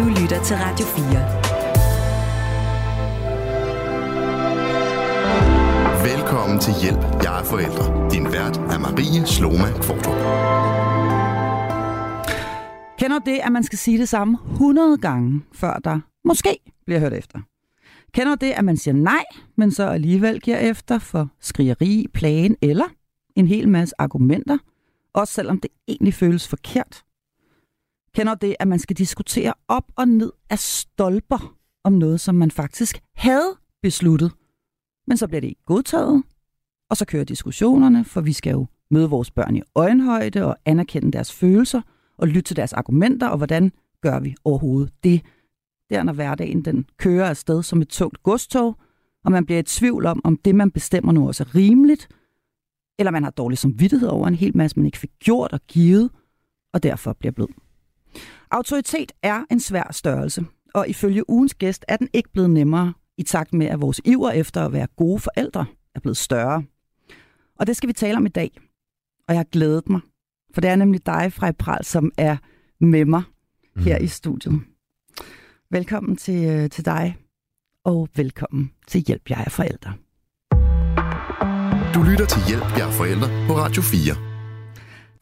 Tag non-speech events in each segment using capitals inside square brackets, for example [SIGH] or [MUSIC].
Du lytter til Radio 4. Velkommen til Hjælp, jeg er forældre. Din vært er Marie Sloma Kvartrup. Kender det, at man skal sige det samme 100 gange, før der måske bliver hørt efter? Kender det, at man siger nej, men så alligevel giver efter for skrigeri, plagen eller en hel masse argumenter, også selvom det egentlig føles forkert? Kender det, at man skal diskutere op og ned af stolper om noget, som man faktisk havde besluttet, men så bliver det ikke godtaget, og så kører diskussionerne, for vi skal jo møde vores børn i øjenhøjde og anerkende deres følelser og lytte til deres argumenter, og hvordan gør vi overhovedet det? Der når hverdagen den kører afsted som et tungt godstog, og man bliver i tvivl om, om det, man bestemmer nu også er rimeligt, eller man har dårlig samvittighed over en hel masse, man ikke fik gjort og givet, og derfor bliver blød. Autoritet er en svær størrelse, og ifølge ugens gæst er den ikke blevet nemmere i takt med, at vores iver efter at være gode forældre er blevet større. Og det skal vi tale om i dag. Og jeg har glædet mig, for det er nemlig dig, Frej Pral, som er med mig her mm. i studiet. Velkommen til, øh, til dig, og velkommen til Hjælp, jeg er forældre. Du lytter til Hjælp, jeg er forældre på Radio 4.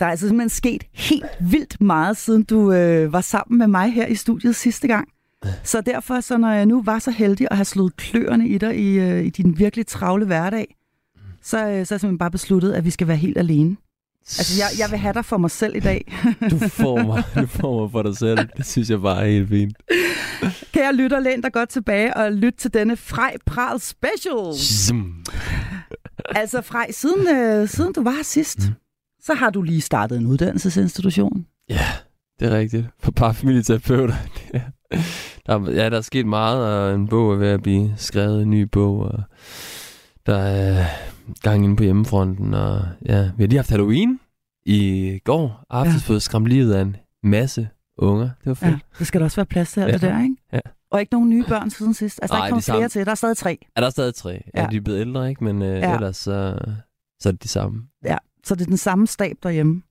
Der er altså simpelthen sket helt vildt meget, siden du øh, var sammen med mig her i studiet sidste gang. Så derfor, så når jeg nu var så heldig at have slået kløerne i dig i, øh, i din virkelig travle hverdag, så, øh, så er jeg simpelthen bare besluttet, at vi skal være helt alene. Altså, jeg, jeg vil have dig for mig selv i dag. du får mig, du får mig for dig selv. Det synes jeg bare er helt fint. Kan jeg lytte og læne dig godt tilbage og lytte til denne Frej Pral Special? Zim. altså, Frej, siden, øh, siden du var her sidst, mm. Så har du lige startet en uddannelsesinstitution. Ja, det er rigtigt. For parfamilieterapeuter. [LAUGHS] der, ja, der er sket meget, og en bog er ved at blive skrevet, en ny bog, og der er gang inde på hjemmefronten, og ja, vi har lige haft Halloween i går aftes, ja. fået skræmt livet af en masse unger. Det var fedt. Ja, det skal der også være plads til alt ja. det der, ikke? Ja. Og ikke nogen nye børn siden sidst. Altså, der er ikke kommet flere samme. til. Der er stadig tre. Ja, der er stadig tre. Ja, ja de er blevet ældre, ikke? Men øh, ja. ellers så, så er det de samme. Ja, så det er den samme stab derhjemme.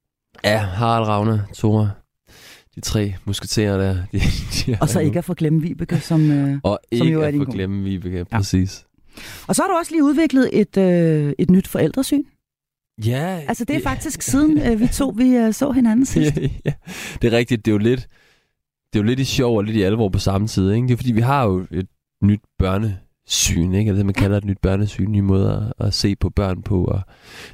Ja, Harald, Ravne, Tore, de tre musketerer der. [LAUGHS] De, de og så ikke at få glemme Vibeke, som, øh, og som ikke jo er at få glemme Vibeke, præcis. Og så har du også lige udviklet et, øh, et nyt forældresyn. Ja. Altså det er faktisk siden øh, vi to vi øh, så hinanden sidst. [LAUGHS] Ja, ja, det er rigtigt. Det er jo lidt, det er jo lidt i sjov og lidt i alvor på samme tid. Ikke? Det er fordi, vi har jo et nyt børne syn, ikke? Eller det, man kalder et nyt børnesyn, nye måder at se på børn på, og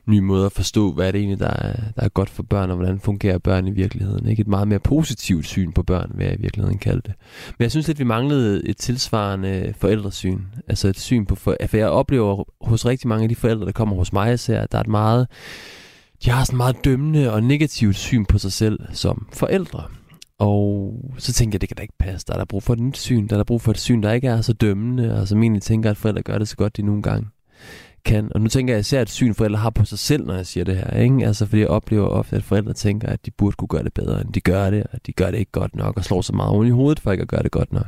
nye måder at forstå, hvad er det egentlig, der er, der er godt for børn, og hvordan fungerer børn i virkeligheden. Ikke? Et meget mere positivt syn på børn, vil jeg i virkeligheden kalde det. Men jeg synes at vi manglede et tilsvarende forældresyn. Altså et syn på, for, for jeg oplever hos rigtig mange af de forældre, der kommer hos mig, at der er et meget, de har sådan meget dømmende og negativt syn på sig selv som forældre. Og så tænker jeg, det kan da ikke passe. Der er der brug for et nyt syn. Der er der brug for et syn, der ikke er så dømmende, og som egentlig tænker, at forældre gør det så godt, de nogle gange kan. Og nu tænker jeg især et syn, forældre har på sig selv, når jeg siger det her. Ikke? Altså, fordi jeg oplever ofte, at forældre tænker, at de burde kunne gøre det bedre, end de gør det, og de gør det ikke godt nok, og slår så meget oven i hovedet for ikke at gøre det godt nok.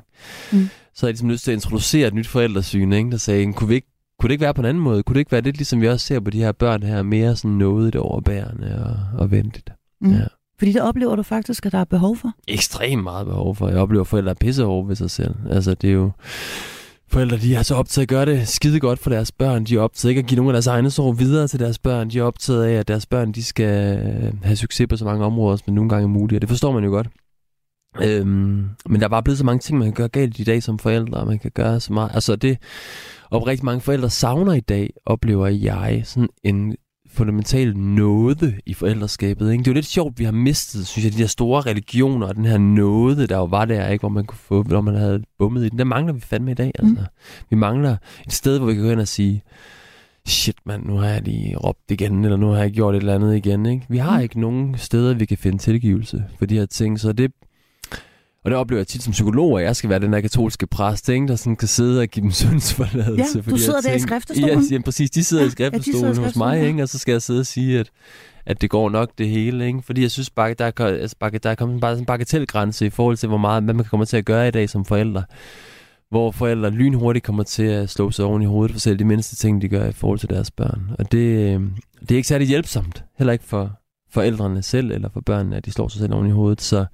Mm. Så har jeg ligesom lyst til at introducere et nyt forældresyn, ikke? der sagde, kunne, vi ikke, kunne det ikke være på en anden måde? Kunne det ikke være lidt ligesom vi også ser på de her børn her, mere sådan noget overbærende og, og venligt? Mm. Ja. Fordi det oplever du faktisk, at der er behov for? Ekstremt meget behov for. Jeg oplever, at forældre er pissehårde ved sig selv. Altså, det er jo... Forældre, de er så optaget at gøre det skide godt for deres børn. De er optaget ikke at give nogle af deres egne sorg videre til deres børn. De er optaget af, at deres børn de skal øh, have succes på så mange områder, som nogle gange er muligt. Og det forstår man jo godt. Øhm, men der er bare blevet så mange ting, man kan gøre galt i dag som forældre, og man kan gøre så meget. Altså det, og rigtig mange forældre savner i dag, oplever jeg, sådan en fundamental nåde i forældreskabet. Ikke? Det er jo lidt sjovt, vi har mistet, synes jeg, de der store religioner og den her nåde, der jo var der, ikke? hvor man kunne få, når man havde bummet i den. Der mangler vi fandme i dag. Altså. Mm. Vi mangler et sted, hvor vi kan gå ind og sige, shit mand, nu har jeg lige råbt igen, eller nu har jeg gjort et eller andet igen. Ikke? Vi har mm. ikke nogen steder, vi kan finde tilgivelse for de her ting, så det og det oplever jeg tit som psykolog, at jeg skal være den der katolske præst, ikke, der sådan kan sidde og give dem [LAUGHS] syndsforladelse. Ja, du sidder der i skriftestolen. Ja, ja, præcis. De sidder ja, i skriftestolen ja, hos mig, ikke, og så skal jeg sidde og sige, at, at det går nok det hele. Ikke? Fordi jeg synes, bare, der, er, altså, der er kommet bare sådan en bagatelgrænse i forhold til, hvor meget hvad man kan komme til at gøre i dag som forældre. Hvor forældre lynhurtigt kommer til at slå sig oven i hovedet for selv de mindste ting, de gør i forhold til deres børn. Og det, øh, det er ikke særlig hjælpsomt. Heller ikke for forældrene selv eller for børnene, at de slår sig selv oven i hovedet. Så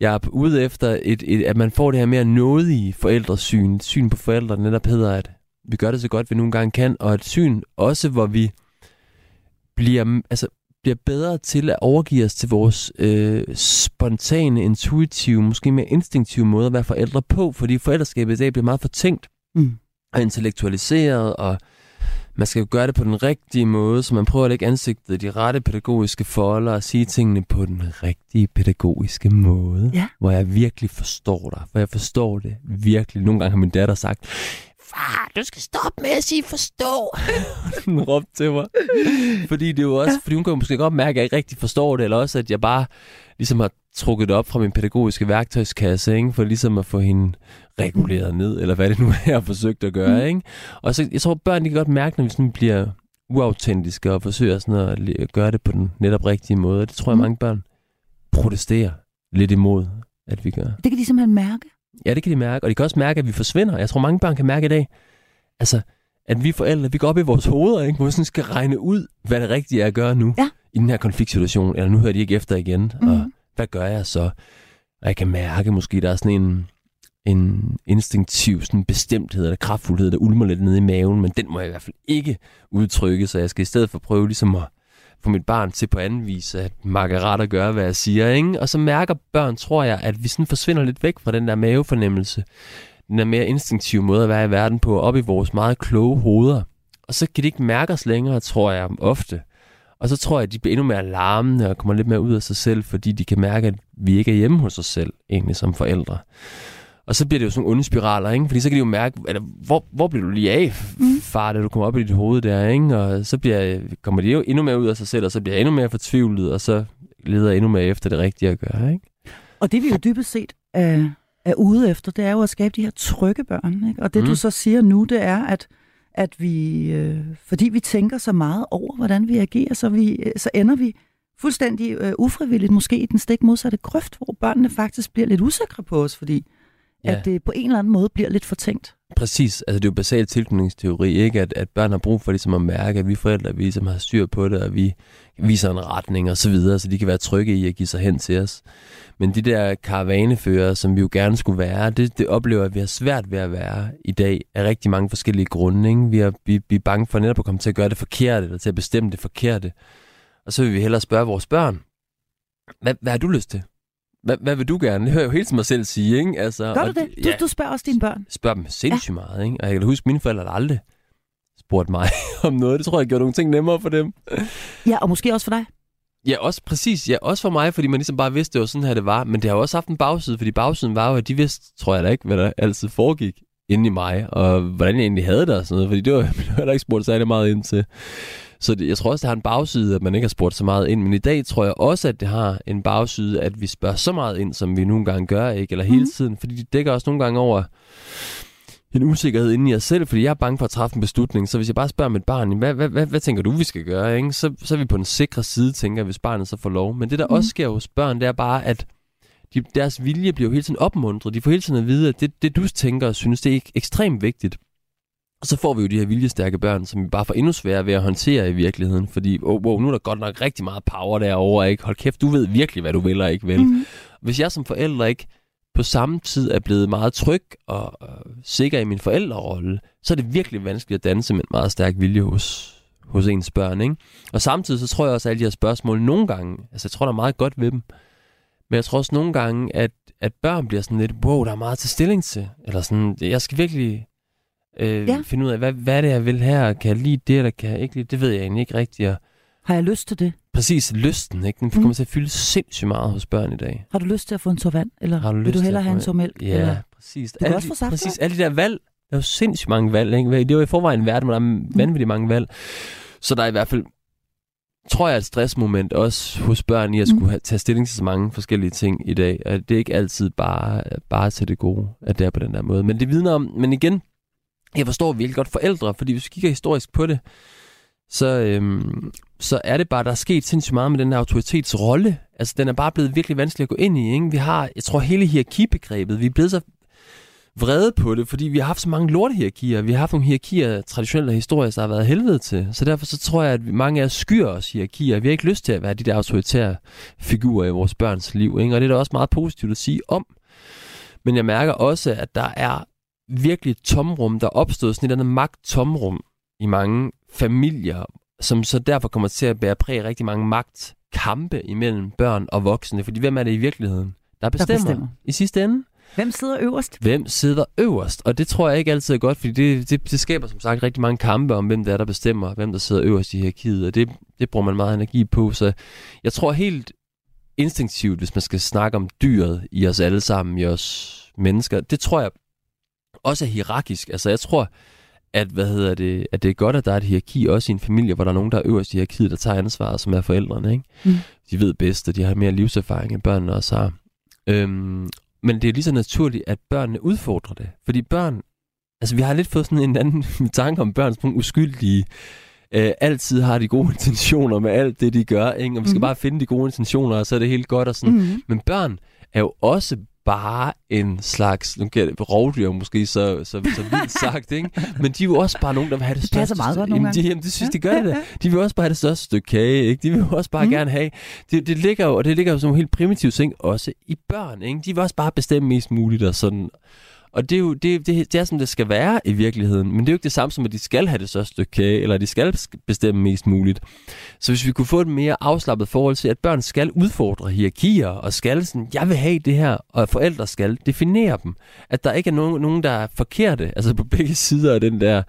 Jeg er ude efter, et, et, at man får det her mere nådige forældresyn. Et syn på forældre, der netop hedder, at vi gør det så godt, vi nogle gange kan. Og et syn også, hvor vi bliver, altså, bliver bedre til at overgive os til vores øh, spontane, intuitive, måske mere instinktive måde at være forældre på. Fordi forældreskabet i dag bliver meget fortænkt Mm. og intellektualiseret, og man skal jo gøre det på den rigtige måde, så man prøver at lægge ansigtet i de rette pædagogiske folder og sige tingene på den rigtige pædagogiske måde, Ja. hvor jeg virkelig forstår dig, hvor jeg forstår det virkelig. Nogle gange har min datter sagt, far, du skal stoppe med at sige forstå. [LAUGHS] Hun råbte til mig. Fordi det er jo også, ja. fordi hun kan måske godt mærke, at jeg ikke rigtig forstår det, eller også at jeg bare ligesom har trukket det op fra min pædagogiske værktøjskasse, ikke? for ligesom at få hende reguleret ned, eller hvad det nu er, [LAUGHS] jeg har forsøgt at gøre. Mm. Ikke? Og så, jeg tror, børn de kan godt mærke, når vi sådan bliver uautentiske og forsøger sådan at, at gøre det på den netop rigtige måde. Det tror jeg, Mm. mange børn protesterer lidt imod, at vi gør. Det kan de simpelthen mærke. Ja, det kan de mærke. Og de kan også mærke, at vi forsvinder. Jeg tror, mange børn kan mærke i dag, altså, at vi forældre, vi går op i vores hoveder, ikke? hvor vi sådan skal regne ud, hvad det rigtige er at gøre nu. Ja. I den her konfliktsituation. Eller nu hører de ikke efter igen. Mhm. Og hvad gør jeg så? Og jeg kan mærke, måske der er sådan en, en instinktiv sådan bestemthed eller kraftfuldhed, der ulmer lidt nede i maven, men den må jeg i hvert fald ikke udtrykke, så jeg skal i stedet for prøve ligesom at få mit barn til på anden vis at makke ret og gøre, hvad jeg siger. Ikke? Og så mærker børn, tror jeg, at vi sådan forsvinder lidt væk fra den der mavefornemmelse. Den der mere instinktive måde at være i verden på, op i vores meget kloge hoveder. Og så kan de ikke mærke os længere, tror jeg ofte. Og så tror jeg, at de bliver endnu mere larmende og kommer lidt mere ud af sig selv, fordi de kan mærke, at vi ikke er hjemme hos os selv, egentlig som forældre. Og så bliver det jo sådan nogle onde spiraler, ikke? Fordi så kan de jo mærke, eller, hvor, hvor bliver du lige af, Mm. far, da du kommer op i dit hoved der, ikke? Og så bliver, kommer de jo endnu mere ud af sig selv, og så bliver jeg endnu mere fortvivlet, og så leder endnu mere efter det rigtige at gøre, ikke? Og det vi jo dybest set er, er ude efter, det er jo at skabe de her trygge børn. Ikke? Og det Mm. du så siger nu, det er, at, at vi, øh, fordi vi tænker så meget over, hvordan vi agerer, så, vi, øh, så ender vi fuldstændig øh, ufrivilligt måske i den stik modsatte grøft, hvor børnene faktisk bliver lidt usikre på os, fordi Ja. at det på en eller anden måde bliver lidt fortænkt. Præcis, altså det er jo basal tilknytningsteori, ikke? At, at børn har brug for ligesom at mærke, at vi forældre vi ligesom har styr på det, og vi viser en retning og så videre, så de kan være trygge i at give sig hen til os. Men de der karavanefører, som vi jo gerne skulle være, det, det oplever at vi har svært ved at være i dag af rigtig mange forskellige grunde. Ikke? Vi, er, vi, vi er bange for netop at komme til at gøre det forkerte, eller til at bestemme det forkerte. Og så vil vi hellere spørge vores børn, hvad, hvad har du lyst til? Hvad, hvad vil du gerne? Det hører jeg jo hele tiden mig selv sige, ikke? Altså, Gør du det? Du, Ja, du spørger også dine børn. spørger dem sindssygt ja. meget, ikke? Og jeg kan huske, mine forældre aldrig spurgte mig [LAUGHS] om noget. Det tror jeg gjorde nogle ting nemmere for dem. Ja, og måske også for dig. Ja, også præcis. Ja, også for mig, fordi man ligesom bare vidste, det var sådan her, det var. Men det har jo også haft en bagside, fordi bagsiden var jo, at de vidste, tror jeg da ikke, hvad der altid foregik inde i mig, og hvordan jeg egentlig havde det og sådan noget, fordi det var [LAUGHS] jeg heller ikke spurgt særlig meget ind til. Så det, jeg tror også, det har en bagside, at man ikke har spurgt så meget ind, men i dag tror jeg også, at det har en bagside, at vi spørger så meget ind, som vi nogle gange gør, ikke? Eller hele Mhm. tiden, fordi det dækker også nogle gange over en usikkerhed inde i os selv, fordi jeg er bange for at træffe en beslutning. Så hvis jeg bare spørger mit barn, hvad, hvad, hvad, hvad tænker du, vi skal gøre? Ikke? Så, så er vi på den sikre side, tænker hvis barnet så får lov. Men det, der mm. Også sker hos børn, det er bare, at de, deres vilje bliver jo hele tiden opmuntret. De får hele tiden at vide, at det, det du tænker og synes, det er ek- ekstremt vigtigt. Og så får vi jo de her viljestærke børn, som vi bare får endnu sværere ved at håndtere i virkeligheden. Fordi, oh, wow, nu er der godt nok rigtig meget power derovre, ikke? Hold kæft, du ved virkelig, hvad du vil og ikke vil. Mm. Hvis jeg som forælder ikke på samme tid er blevet meget tryg og øh, sikker i min forældrerolle, så er det virkelig vanskeligt at danse med en meget stærk vilje hos, hos ens børn. Ikke? Og samtidig så tror jeg også, at alle de her spørgsmål nogle gange, altså jeg tror, der er meget godt ved dem, men jeg tror også nogle gange, at, at børn bliver sådan lidt, wow, der er meget til stilling til. Eller sådan, jeg skal virkelig øh, Ja. finde ud af, hvad, hvad er det, jeg vil her? Kan jeg lide det, eller kan jeg ikke lide det? Det ved jeg egentlig ikke rigtigt. Og Har jeg lyst til det? præcis lysten, ikke? den Mm. kommer til at fylde sindssygt meget hos børn i dag. Har du lyst til at få en tår vand? Eller Har du vil du hellere have en tår mælk? Ja, Eller? præcis. kan alle også få saft, Præcis, alle de der valg. Der er jo sindssygt mange valg. Ikke? Det er jo i forvejen en verden, hvor der er vanvittigt mange valg. Så der er i hvert fald, tror jeg, et stressmoment også hos børn i at Mm. skulle have, tage stilling til så mange forskellige ting i dag. Og det er ikke altid bare, bare til det gode, at det er på den der måde. Men det vidner om, men igen, jeg forstår virkelig godt forældre, fordi hvis vi kigger historisk på det, så, øhm, så er det bare, der er sket sindssygt meget med den her autoritetsrolle. Altså, den er bare blevet virkelig vanskelig at gå ind i. Ikke? Vi har, jeg tror, hele hierarkibegrebet, vi er blevet så vrede på det, fordi vi har haft så mange lortehierarkier. Vi har haft nogle hierarkier, traditionelle og der har været helvede til. Så derfor så tror jeg, at mange af os skyer os hierarkier. Vi har ikke lyst til at være de der autoritære figurer i vores børns liv. Ikke? Og det er da også meget positivt at sige om. Men jeg mærker også, at der er virkelig tomrum, der opstod sådan et andet magt-tomrum i mange familier, som så derfor kommer til at bære præg rigtig mange magtkampe imellem børn og voksne. Fordi hvem er det i virkeligheden, der bestemmer, der bestemmer. i sidste ende? Hvem sidder øverst? Hvem sidder øverst? Og det tror jeg ikke altid er godt, fordi det, det, det skaber som sagt rigtig mange kampe om, hvem det er, der bestemmer, hvem der sidder øverst i hierarkiet, og det, det bruger man meget energi på. Så jeg tror helt instinktivt, hvis man skal snakke om dyret i os alle sammen, i os mennesker, det tror jeg også er hierarkisk. Altså jeg tror, at, hvad hedder det, at det er godt, at der er et hierarki også i en familie, hvor der er nogen, der er øverst i hierarkiet, der tager ansvaret, som er forældrene. Ikke? Mm. De ved bedst, og de har mere livserfaring, end børnene også har. Øhm, men det er lige så naturligt, at børnene udfordrer det. Fordi børn, altså vi har lidt fået sådan en anden [LAUGHS] tanke om børn som uskyldige, øh, altid har de gode [LAUGHS] intentioner med alt det, de gør, ikke? og vi skal mm. bare finde de gode intentioner, og så er det helt godt og sådan. Mm. Men børn er jo også bare en slags, nu kan det rovdyr måske så, så, så vildt sagt, ikke? men de er jo også bare nogen, der vil have det største. Det meget godt nogle gange. De, jamen, det synes, ja. de gør det. De vil også bare have det største stykke kage, ikke? De vil også bare mm. gerne have, det, det ligger jo, og det ligger jo som helt primitivt ting, også i børn, ikke? De vil også bare bestemme mest muligt og sådan. Og det er jo det, det, det er, som det skal være i virkeligheden. Men det er jo ikke det samme som, at de skal have det største stykke kage, eller at de skal bestemme mest muligt. Så hvis vi kunne få et mere afslappet forhold til, at børn skal udfordre hierarkier, og skal sådan, jeg vil have det her, og forældre skal definere dem. At der ikke er nogen, nogen der er forkerte, altså på begge sider af den der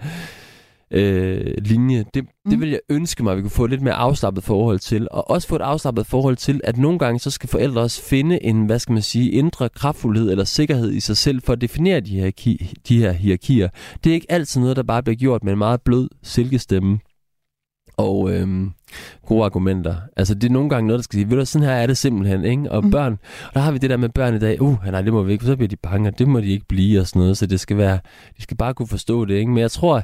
øh, linje. Det, mm. det vil jeg ønske mig, at vi kunne få et lidt mere afslappet forhold til. Og også få et afslappet forhold til, at nogle gange så skal forældre også finde en, hvad skal man sige, indre kraftfuldhed eller sikkerhed i sig selv for at definere de her, de her hierarkier. Det er ikke altid noget, der bare bliver gjort med en meget blød silkestemme og øhm, gode argumenter. Altså, det er nogle gange noget, der skal sige, ved du, sådan her er det simpelthen, ikke? Og mm. børn, og der har vi det der med børn i dag, uh, nej, det må vi ikke, så bliver de bange, og det må de ikke blive, og sådan noget, så det skal være, de skal bare kunne forstå det, ikke? Men jeg tror,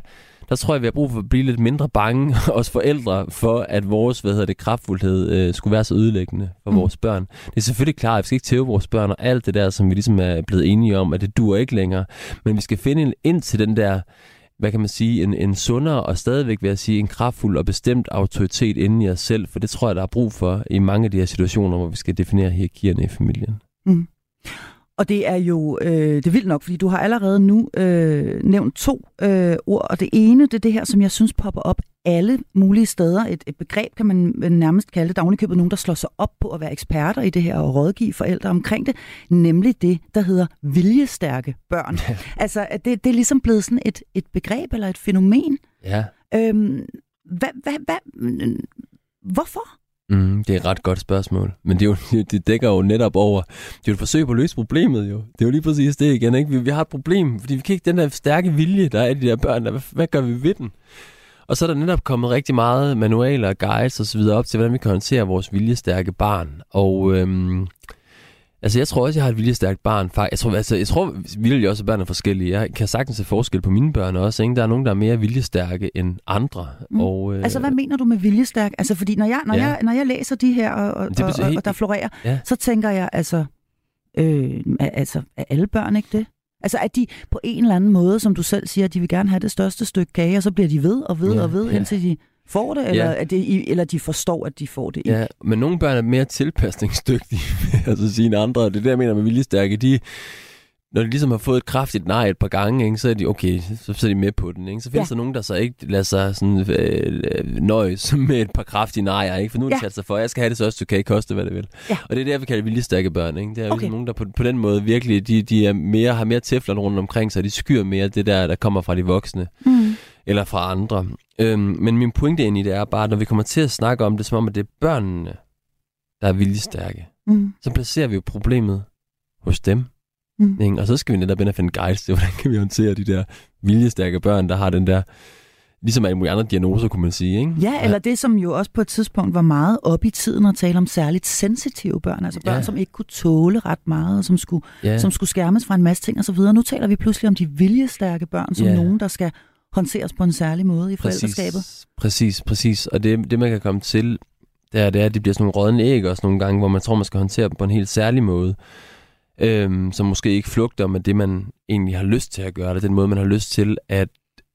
der tror jeg, vi har brug for at blive lidt mindre bange, [LAUGHS] os forældre, for at vores hvad hedder det, kraftfuldhed øh, skulle være så ødelæggende for mm. vores børn. Det er selvfølgelig klart, at vi skal ikke tæve vores børn og alt det der, som vi ligesom er blevet enige om, at det dur ikke længere. Men vi skal finde ind til den der hvad kan man sige, en, en sundere og stadigvæk, vil jeg sige, en kraftfuld og bestemt autoritet inden i os selv, for det tror jeg, der er brug for i mange af de her situationer, hvor vi skal definere hierarkierne i familien. Mm. Og det er jo øh, det er vildt nok, fordi du har allerede nu øh, nævnt to øh, ord, og det ene, det er det her, som jeg synes popper op alle mulige steder. Et, et begreb kan man nærmest kalde det. Der er ovenikøbet nogen, der slår sig op på at være eksperter i det her og rådgive forældre omkring det, nemlig det, der hedder viljestærke børn. Ja. [LAUGHS] Altså, det, det er ligesom blevet sådan et, et begreb eller et fænomen. Ja. Øhm, hvad, hvad, hvad, hvorfor? Mm, det er et ret godt spørgsmål. Men det, er jo, [LAUGHS] det dækker jo netop over... Det er jo et forsøg på at løse problemet, jo. Det er jo lige præcis det igen, ikke? Vi, vi har et problem, fordi vi kan ikke... Den der stærke vilje, der er i de der børn, der, hvad, hvad gør vi ved den? Og så er der netop kommet rigtig meget manualer og guides osv. op til, hvordan vi kan håndtere vores viljestærke barn. Og øhm, Altså, jeg tror også, jeg har et viljestærkt barn. Jeg tror, altså, jeg tror vildt også, at børn er forskellige. Jeg kan sagtens se forskel på mine børn også. Ikke? Der er nogen, der er mere viljestærke end andre. Mm. Og, øh... Altså, hvad mener du med viljestærk? Altså, fordi når jeg, når ja. jeg, når jeg læser de her, og, og, og, og, og der florerer, ja. så tænker jeg, altså, øh, altså, er alle børn ikke det? Altså, at de på en eller anden måde, som du selv siger, de vil gerne have det største stykke kage, og så bliver de ved og ved ja, og ved, ja. indtil de får det, eller, ja. er det, eller de forstår, at de får det. Ja, men nogle børn er mere tilpasningsdygtige, [LAUGHS] altså sine andre. Det er det, jeg mener med viljestærke. De, når de ligesom har fået et kraftigt nej et par gange, ikke, så er de okay, så, så er de med på den. Ikke? Så findes ja. der nogen, der så ikke lader sig sådan, øh, nøjes [LAUGHS] med et par kraftige nejer, ikke? for nu er de ja. sat sig for, jeg skal have det så også, du kan koste, hvad det vil. Ja. Og det er det, vi kalder viljestærke børn. Ikke? Det er ligesom okay. ligesom nogen, der på, på den måde virkelig, de, de er mere, har mere teflon rundt omkring sig, de skyr mere det der, der kommer fra de voksne. Mm. Eller fra andre. Øhm, men min pointe ind i det er bare, at når vi kommer til at snakke om det, som om at det er børnene, der er viljestærke, mm. så placerer vi jo problemet hos dem. Mm. Ikke? Og så skal vi netop ind og finde guides til, [LAUGHS] hvordan kan vi håndtere de der viljestærke børn, der har den der, ligesom alle mulige andre diagnoser, kunne man sige. Ikke? Ja, eller det, som jo også på et tidspunkt var meget op i tiden at tale om særligt sensitive børn, altså børn, ja. som ikke kunne tåle ret meget, og som skulle, ja. som skulle skærmes fra en masse ting osv. Nu taler vi pludselig om de viljestærke børn, som ja. nogen, der skal håndteres på en særlig måde i præcis, forældreskabet. Præcis, præcis. Og det, det man kan komme til, det er, det er, at de bliver sådan nogle rådne æg også nogle gange, hvor man tror, man skal håndtere dem på en helt særlig måde. øhm, som måske ikke flugter med det, man egentlig har lyst til at gøre, eller den måde, man har lyst til at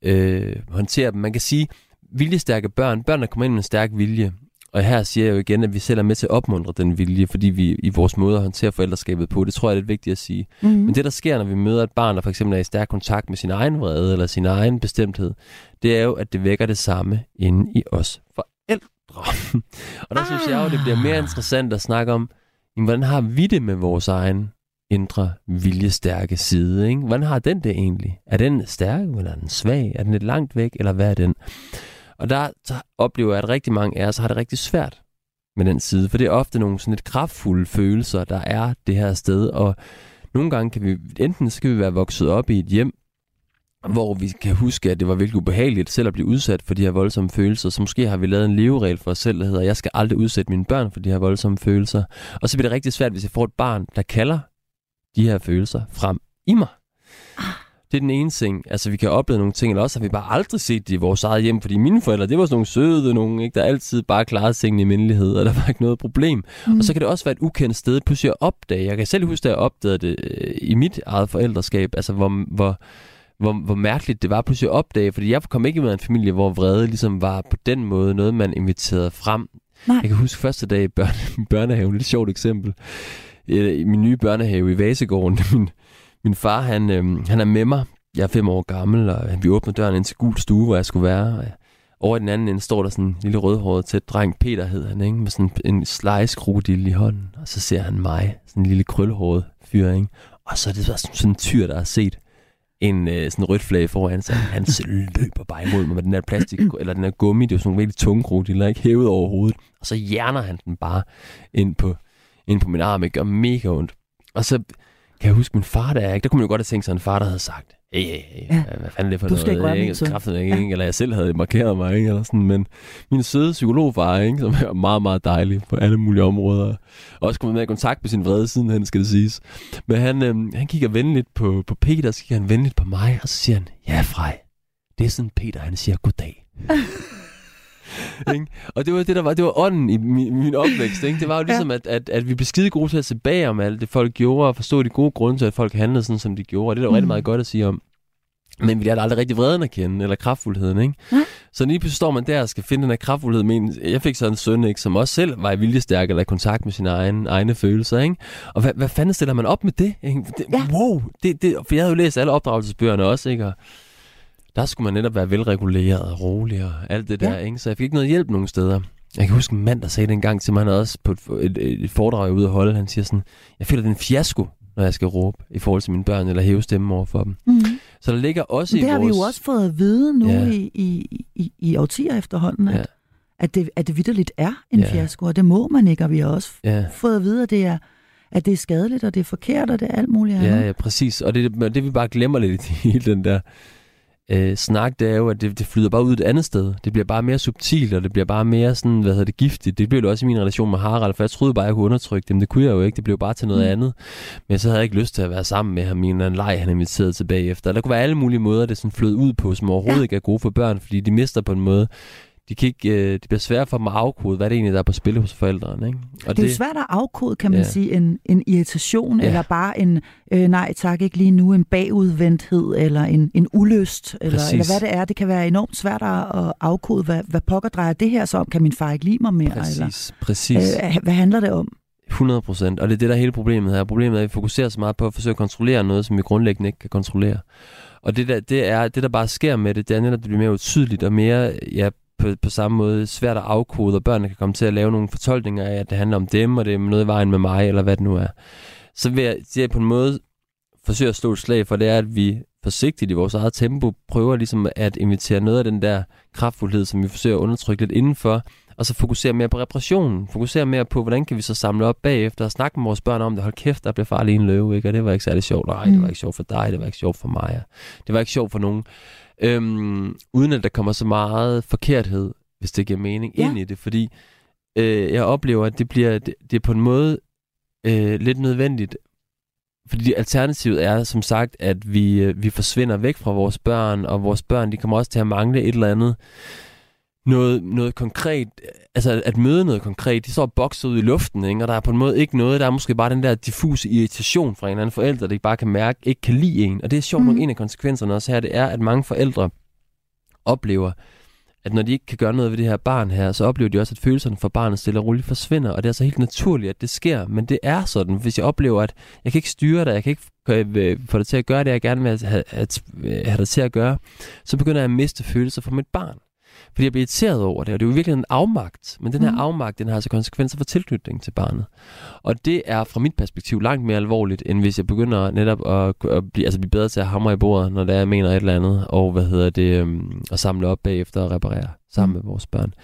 øh, håndtere dem. Man kan sige, viljestærke børn, børn, der kommer ind med en stærk vilje, og her siger jeg jo igen, at vi selv er med til at opmuntre den vilje, fordi vi i vores måde at håndtere forældreskabet på, det tror jeg er lidt vigtigt at sige. Mm-hmm. Men det, der sker, når vi møder et barn, der for eksempel er i stærk kontakt med sin egen vrede eller sin egen bestemthed, det er jo, at det vækker det samme inde i os forældre. [LAUGHS] og der ah. synes jeg jo, det bliver mere interessant at snakke om, jamen, hvordan har vi det med vores egen indre viljestærke side? Ikke? Hvordan har den det egentlig? Er den stærk, eller er den svag? Er den lidt langt væk, eller hvad er den? Og der så oplever jeg, at rigtig mange af os har det rigtig svært med den side, for det er ofte nogle sådan lidt kraftfulde følelser, der er det her sted, og nogle gange kan vi, enten skal vi være vokset op i et hjem, hvor vi kan huske, at det var virkelig ubehageligt selv at blive udsat for de her voldsomme følelser. Så måske har vi lavet en leveregel for os selv, der hedder, jeg skal aldrig udsætte mine børn for de her voldsomme følelser. Og så bliver det rigtig svært, hvis jeg får et barn, der kalder de her følelser frem i mig. Det er den ene ting. Altså, vi kan opleve nogle ting, eller også har vi bare aldrig set det i vores eget hjem, fordi mine forældre, det var sådan nogle søde nogen, ikke, der altid bare klarede tingene i mindelighed, og der var ikke noget problem. Mm. Og så kan det også være et ukendt sted, pludselig at opdage. Jeg kan selv huske, at jeg opdagede det øh, i mit eget forældreskab, altså hvor, hvor, hvor, hvor mærkeligt det var pludselig at opdage, fordi jeg kom ikke med en familie, hvor vrede ligesom var på den måde noget, man inviterede frem. Nej. Jeg kan huske første dag i børne, [LAUGHS] børnehaven, et sjovt eksempel. I min nye børnehave i Vasegården, [LAUGHS] min, min far, han, øh, han er med mig. Jeg er fem år gammel, og vi åbner døren ind til gul stue, hvor jeg skulle være. Og øh, over i den anden ende står der sådan en lille rødhåret tæt dreng, Peter hed han, ikke? med sådan en slice i hånden. Og så ser han mig, sådan en lille krølhåret fyr, ikke? Og så er det sådan en tyr, der har set en øh, sådan rødt flag foran sig. Han løber bare imod mig med den her plastik, eller den her gummi, det er jo sådan nogle virkelig tunge krudiller, ikke hævet over hovedet. Og så hjerner han den bare ind på, ind på min arm, det gør mega ondt. Og så kan jeg huske min far der, ikke? der kunne man jo godt have tænkt sig en far, der havde sagt, hey, hey, hey, ja. hvad fanden er det for du skal noget? Ikke Kraftet, ikke? Ja. Eller jeg selv havde markeret mig, ikke? Eller sådan. men min søde psykologfar, ikke? som er meget, meget dejlig på alle mulige områder, også kommet med i kontakt med sin vrede siden hen, skal det siges. Men han, øhm, han kigger venligt på, på Peter, så kigger han venligt på mig, og så siger han, ja, Frej, det er sådan Peter, han siger goddag. [LAUGHS] [LAUGHS] ikke? Og det var det, der var, det var ånden i min, min opvækst. Ikke? Det var jo ligesom, ja. at, at, at vi blev skide gode til at se bag om alt det, folk gjorde, og forstå de gode grunde til, at folk handlede sådan, som de gjorde. Og det er der mm. rigtig meget godt at sige om. Men vi lærte aldrig rigtig vreden at kende, eller kraftfuldheden, ikke? Ja. Så lige pludselig står man der og skal finde den her kraftfuldhed. Men jeg fik så en søn, ikke, som også selv var i viljestærk eller i kontakt med sine egne, egne følelser, ikke? Og hvad, hvad fanden stiller man op med det? Ikke? det ja. Wow! Det, det, for jeg havde jo læst alle opdragelsesbøgerne også, ikke? Og der skulle man netop være velreguleret og rolig og alt det der, ja. ikke? Så jeg fik ikke noget hjælp nogen steder. Jeg kan huske en mand, der sagde det en gang til mig, han også på et, et, et foredrag, ude at holde, han siger sådan, jeg føler, det er en fiasko, når jeg skal råbe i forhold til mine børn, eller hæve stemmen over for dem. Mm-hmm. Så der ligger også Men det i vores... har vi jo også fået at vide nu ja. i, i, i, i årtier efterhånden, at, ja. at, det, at det vidderligt er en ja. fiasko, og det må man ikke, og vi har også ja. fået at vide, at det er at det er skadeligt, og det er forkert, og det er alt muligt andet. Ja, ja, præcis. Og det, det vi bare glemmer lidt i hele den der øh, snak, det er jo, at det, det flyder bare ud et andet sted. Det bliver bare mere subtilt, og det bliver bare mere sådan, hvad hedder det, giftigt. Det blev det også i min relation med Harald, for jeg troede bare, jeg kunne undertrykke dem. Det kunne jeg jo ikke. Det blev bare til noget mm. andet. Men så havde jeg ikke lyst til at være sammen med ham i en leg, han inviterede tilbage efter. Der kunne være alle mulige måder, det sådan flød ud på, som overhovedet ja. ikke er gode for børn, fordi de mister på en måde de, kan ikke, øh, det bliver svært for dem at afkode, hvad det egentlig der er på spil hos forældrene. Ikke? Og det er det, svært at afkode, kan man ja. sige, en, en irritation, ja. eller bare en, øh, nej tak, ikke lige nu, en bagudvendthed, eller en, en ulyst, eller, eller hvad det er. Det kan være enormt svært at afkode, hvad, hvad pokker drejer det her så om? Kan min far ikke lide mig mere? Præcis, eller, præcis. Øh, hvad handler det om? 100 procent, og det er det, der er hele problemet her. Problemet er, at vi fokuserer så meget på at forsøge at kontrollere noget, som vi grundlæggende ikke kan kontrollere. Og det der, det er, det der bare sker med det, det er netop, at det bliver mere utydeligt og mere ja, på, på samme måde svært at afkode, og børnene kan komme til at lave nogle fortolkninger af, at det handler om dem, og det er noget i vejen med mig, eller hvad det nu er. Så vil jeg, jeg på en måde forsøge at slå et slag for, det er, at vi forsigtigt i vores eget tempo prøver ligesom at invitere noget af den der kraftfuldhed, som vi forsøger at undertrykke lidt indenfor, og så fokusere mere på reparationen. Fokusere mere på, hvordan kan vi så samle op bagefter og snakke med vores børn om det. Hold kæft, der blev far lige en løve, ikke? Og det var ikke særlig sjovt. Nej, det var mm. ikke sjovt for dig, det var ikke sjovt for mig. Det var ikke sjovt for nogen. Øhm, uden at der kommer så meget forkerthed, hvis det giver mening, ja. ind i det. Fordi øh, jeg oplever, at det bliver det, det er på en måde øh, lidt nødvendigt. Fordi alternativet er som sagt, at vi, øh, vi forsvinder væk fra vores børn, og vores børn de kommer også til at mangle et eller andet noget, noget konkret, altså at møde noget konkret. De står bokset ud i luften, ikke? og der er på en måde ikke noget, der er måske bare den der diffuse irritation fra en eller anden forælder, der ikke bare kan mærke, ikke kan lide en. Og det er sjovt mm. nok en af konsekvenserne også her, det er, at mange forældre oplever, at når de ikke kan gøre noget ved det her barn her, så oplever de også, at følelserne for barnet stille og roligt forsvinder, og det er så helt naturligt, at det sker, men det er sådan, hvis jeg oplever, at jeg kan ikke styre dig, jeg kan ikke øh, få dig til at gøre det, jeg gerne vil have, have, have dig til at gøre, så begynder jeg at miste følelser for mit barn. Fordi jeg bliver irriteret over det, og det er jo virkelig en afmagt. Men den her mm. afmagt, den har altså konsekvenser for tilknytning til barnet. Og det er fra mit perspektiv langt mere alvorligt, end hvis jeg begynder netop at, at blive, altså blive bedre til at hamre i bordet, når det er, jeg mener et eller andet, og hvad hedder det, um, at samle op bagefter og reparere sammen mm. med vores børn.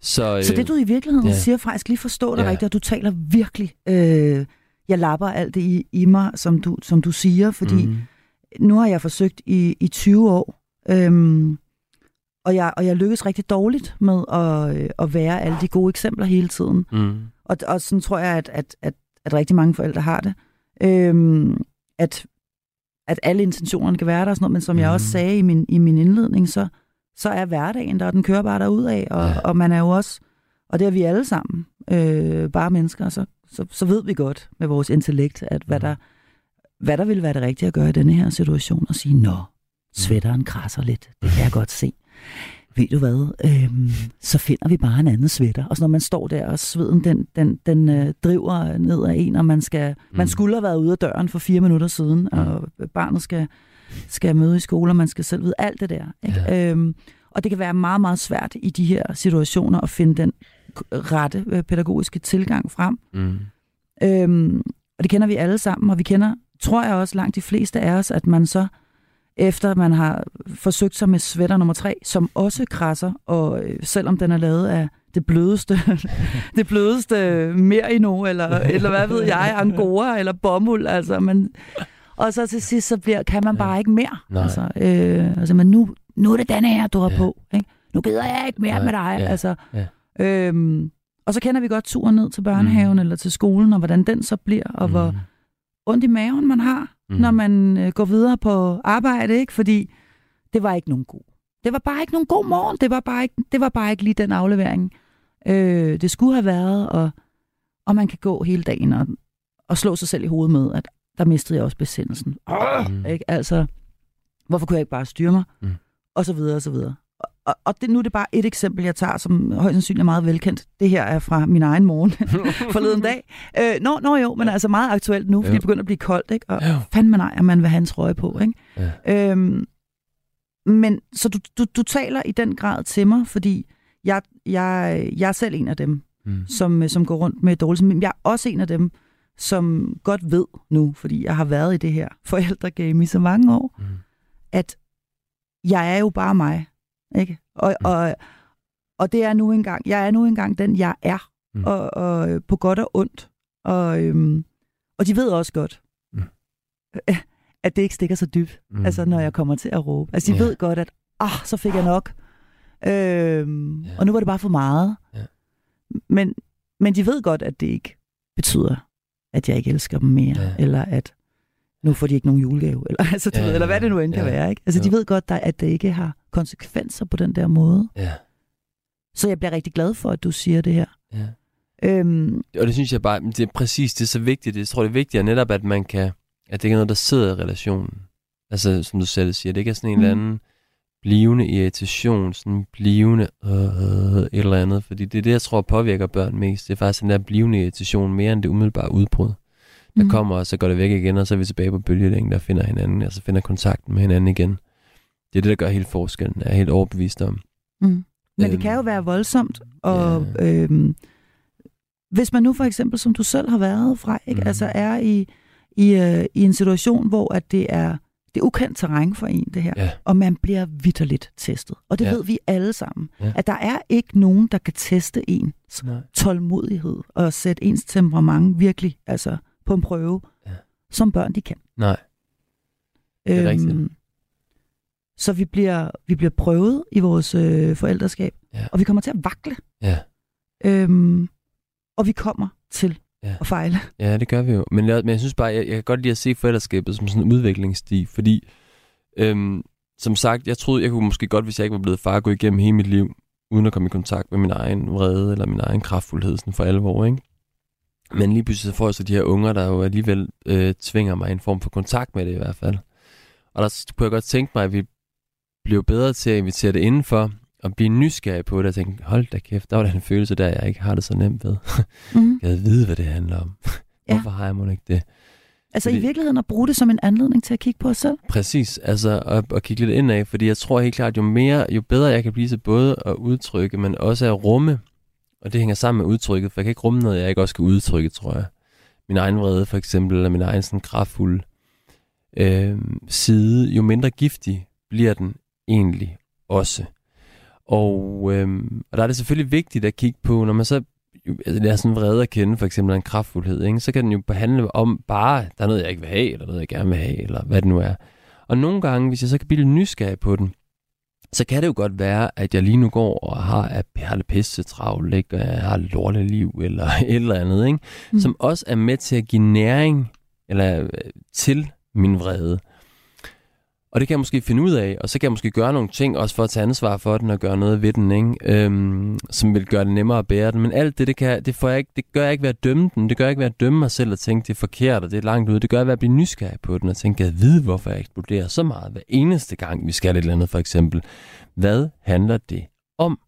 Så, øh, så det du i virkeligheden ja. siger, faktisk lige forstå dig ja. rigtigt, og du taler virkelig, øh, jeg lapper alt det i, i mig, som du, som du siger, fordi mm. nu har jeg forsøgt i, i 20 år, øh, og jeg, og jeg lykkes rigtig dårligt med at, øh, at være alle de gode eksempler hele tiden. Mm. Og, og sådan tror jeg, at, at, at, at rigtig mange forældre har det. Øhm, at, at alle intentionerne kan være der og sådan noget, men som mm. jeg også sagde i min, i min indledning, så, så er hverdagen der, og den kører bare derud af, og, ja. og man er jo også, og det er vi alle sammen, øh, bare mennesker, så, så, så ved vi godt med vores intellekt, at hvad, mm. der, hvad der vil være det rigtige at gøre i denne her situation, og sige, nå, svætteren krasser lidt, det kan jeg godt se ved du hvad, øhm, så finder vi bare en anden sweater. Og så når man står der, og sveden den, den, den øh, driver ned af en, og man, skal, mm. man skulle have været ude af døren for fire minutter siden, mm. og barnet skal, skal møde i skole, og man skal selv vide alt det der. Ikke? Ja. Øhm, og det kan være meget, meget svært i de her situationer at finde den rette øh, pædagogiske tilgang frem. Mm. Øhm, og det kender vi alle sammen, og vi kender, tror jeg også langt de fleste af os, at man så efter man har forsøgt sig med sweater nummer tre, som også krasser, og øh, selvom den er lavet af det blødeste, [LAUGHS] det blødeste merino, eller, eller hvad ved jeg, angora eller bomuld, altså, men, og så til sidst, så bliver, kan man bare ikke mere. Nej. Altså, øh, altså, men nu, nu er det den her, du har ja. på. Ikke? Nu gider jeg ikke mere Nej. med dig. Ja. Altså, ja. Øhm, og så kender vi godt turen ned til børnehaven mm. eller til skolen, og hvordan den så bliver, og mm. hvor ondt i maven man har, mm. når man øh, går videre på arbejde, ikke? Fordi det var ikke nogen god. Det var bare ikke nogen god morgen. Det var bare ikke, det var bare ikke lige den aflevering, øh, det skulle have været. Og, og man kan gå hele dagen og, og slå sig selv i hovedet med, at der mistede jeg også besindelsen. Mm. Ikke? Altså, hvorfor kunne jeg ikke bare styre mig? Mm. Og så videre, og så videre og, og det, nu er det bare et eksempel, jeg tager, som højst sandsynligt er meget velkendt. Det her er fra min egen morgen [LAUGHS] forleden dag. Øh, nå, nå jo, men ja. altså meget aktuelt nu, fordi ja. det begynder at blive koldt, ikke? Og ja. fandme nej, at man vil have en trøje på, ikke? Ja. Øhm, men så du, du, du taler i den grad til mig, fordi jeg, jeg, jeg er selv en af dem, mm. som, som går rundt med dårligt Men jeg er også en af dem, som godt ved nu, fordi jeg har været i det her forældregame i så mange år, mm. at jeg er jo bare mig. Ikke? Og, mm. og, og det er nu engang, jeg er nu engang den, jeg er, mm. og, og på godt og ondt. Og, øhm, og de ved også godt, mm. [LAUGHS] at det ikke stikker så dybt, mm. altså når jeg kommer til at råbe. Altså de yeah. ved godt, at ah, så fik jeg nok. Øhm, yeah. Og nu var det bare for meget. Yeah. Men, men de ved godt, at det ikke betyder, at jeg ikke elsker dem mere, yeah. eller at nu får de ikke nogen julegave, eller, [LAUGHS] altså, du ja, ved, eller hvad det nu end ja, kan være. Ikke? Altså, ja. de ved godt, der, at det ikke har konsekvenser på den der måde. Ja. Så jeg bliver rigtig glad for, at du siger det her. Ja. Øhm, og det synes jeg bare, det er præcis, det er så vigtigt. Jeg tror, det er vigtigt netop, at man kan, at det ikke er noget, der sidder i relationen. Altså, som du selv siger, det ikke er sådan en mm. eller anden blivende irritation, sådan blivende øh, et eller andet, fordi det er det, jeg tror påvirker børn mest. Det er faktisk den der blivende irritation mere end det umiddelbare udbrud der mm. kommer, og så går det væk igen, og så er vi tilbage på bølgelængden, der finder hinanden, altså finder kontakten med hinanden igen. Det er det, der gør hele forskellen, er jeg helt overbevist om. Mm. Men øhm, det kan jo være voldsomt, og ja. øhm, hvis man nu for eksempel, som du selv har været fra, ikke? Mm. altså er i, i, øh, i en situation, hvor at det er det er ukendt terræn for en, det her. Ja. Og man bliver vidderligt testet. Og det ja. ved vi alle sammen. Ja. At der er ikke nogen, der kan teste ens Nej. tålmodighed og sætte ens temperament virkelig altså, på en prøve, ja. som børn de kan. Nej. Det er øhm, rigtigt. Så vi bliver, vi bliver prøvet i vores øh, forældreskab, ja. og vi kommer til at vakle. Ja. Øhm, og vi kommer til ja. at fejle. Ja, det gør vi jo. Men jeg, men jeg synes bare, jeg, jeg kan godt lide at se forældreskabet som sådan en udviklingsstig, fordi øhm, som sagt, jeg troede, jeg kunne måske godt, hvis jeg ikke var blevet far, gå igennem hele mit liv uden at komme i kontakt med min egen vrede eller min egen kraftfuldhed sådan for alvor, ikke? Men lige pludselig så får jeg så de her unger, der jo alligevel øh, tvinger mig i en form for kontakt med det i hvert fald. Og der kunne jeg godt tænke mig, at vi blev bedre til at invitere det indenfor, og blive nysgerrig på det, og tænke, hold da kæft, der var der en følelse der, jeg ikke har det så nemt ved. Mm. [LAUGHS] jeg ved, hvad det handler om. Hvorfor ja. har jeg måske ikke det? Altså fordi, i virkeligheden at bruge det som en anledning til at kigge på os selv? Præcis, altså at, at kigge lidt indad, fordi jeg tror helt klart, jo mere, jo bedre jeg kan blive til både at udtrykke, men også at rumme, og det hænger sammen med udtrykket, for jeg kan ikke rumme noget, jeg ikke også skal udtrykke, tror jeg. Min egen vrede for eksempel, eller min egen sådan kraftfulde øh, side, jo mindre giftig bliver den egentlig også. Og, øh, og der er det selvfølgelig vigtigt at kigge på, når man så altså, det er sådan vrede at kende, for eksempel en kraftfuldhed, ikke? så kan den jo behandle om bare, der er noget, jeg ikke vil have, eller noget, jeg gerne vil have, eller hvad det nu er. Og nogle gange, hvis jeg så kan blive nysgerrig på den, så kan det jo godt være, at jeg lige nu går og har, har det pisse travlt, ikke? og jeg har lorteliv, eller [LAUGHS] et eller andet, ikke? Mm. som også er med til at give næring eller øh, til min vrede. Og det kan jeg måske finde ud af, og så kan jeg måske gøre nogle ting, også for at tage ansvar for den og gøre noget ved den, ikke? Øhm, som vil gøre det nemmere at bære den. Men alt det, det, kan, det, får jeg ikke, det gør jeg ikke ved at dømme den. Det gør jeg ikke ved at dømme mig selv og tænke, det er forkert, og det er langt ude. Det gør jeg ved at blive nysgerrig på den og tænke, jeg ved, hvorfor jeg eksploderer så meget hver eneste gang, vi skal et eller andet, for eksempel. Hvad handler det om?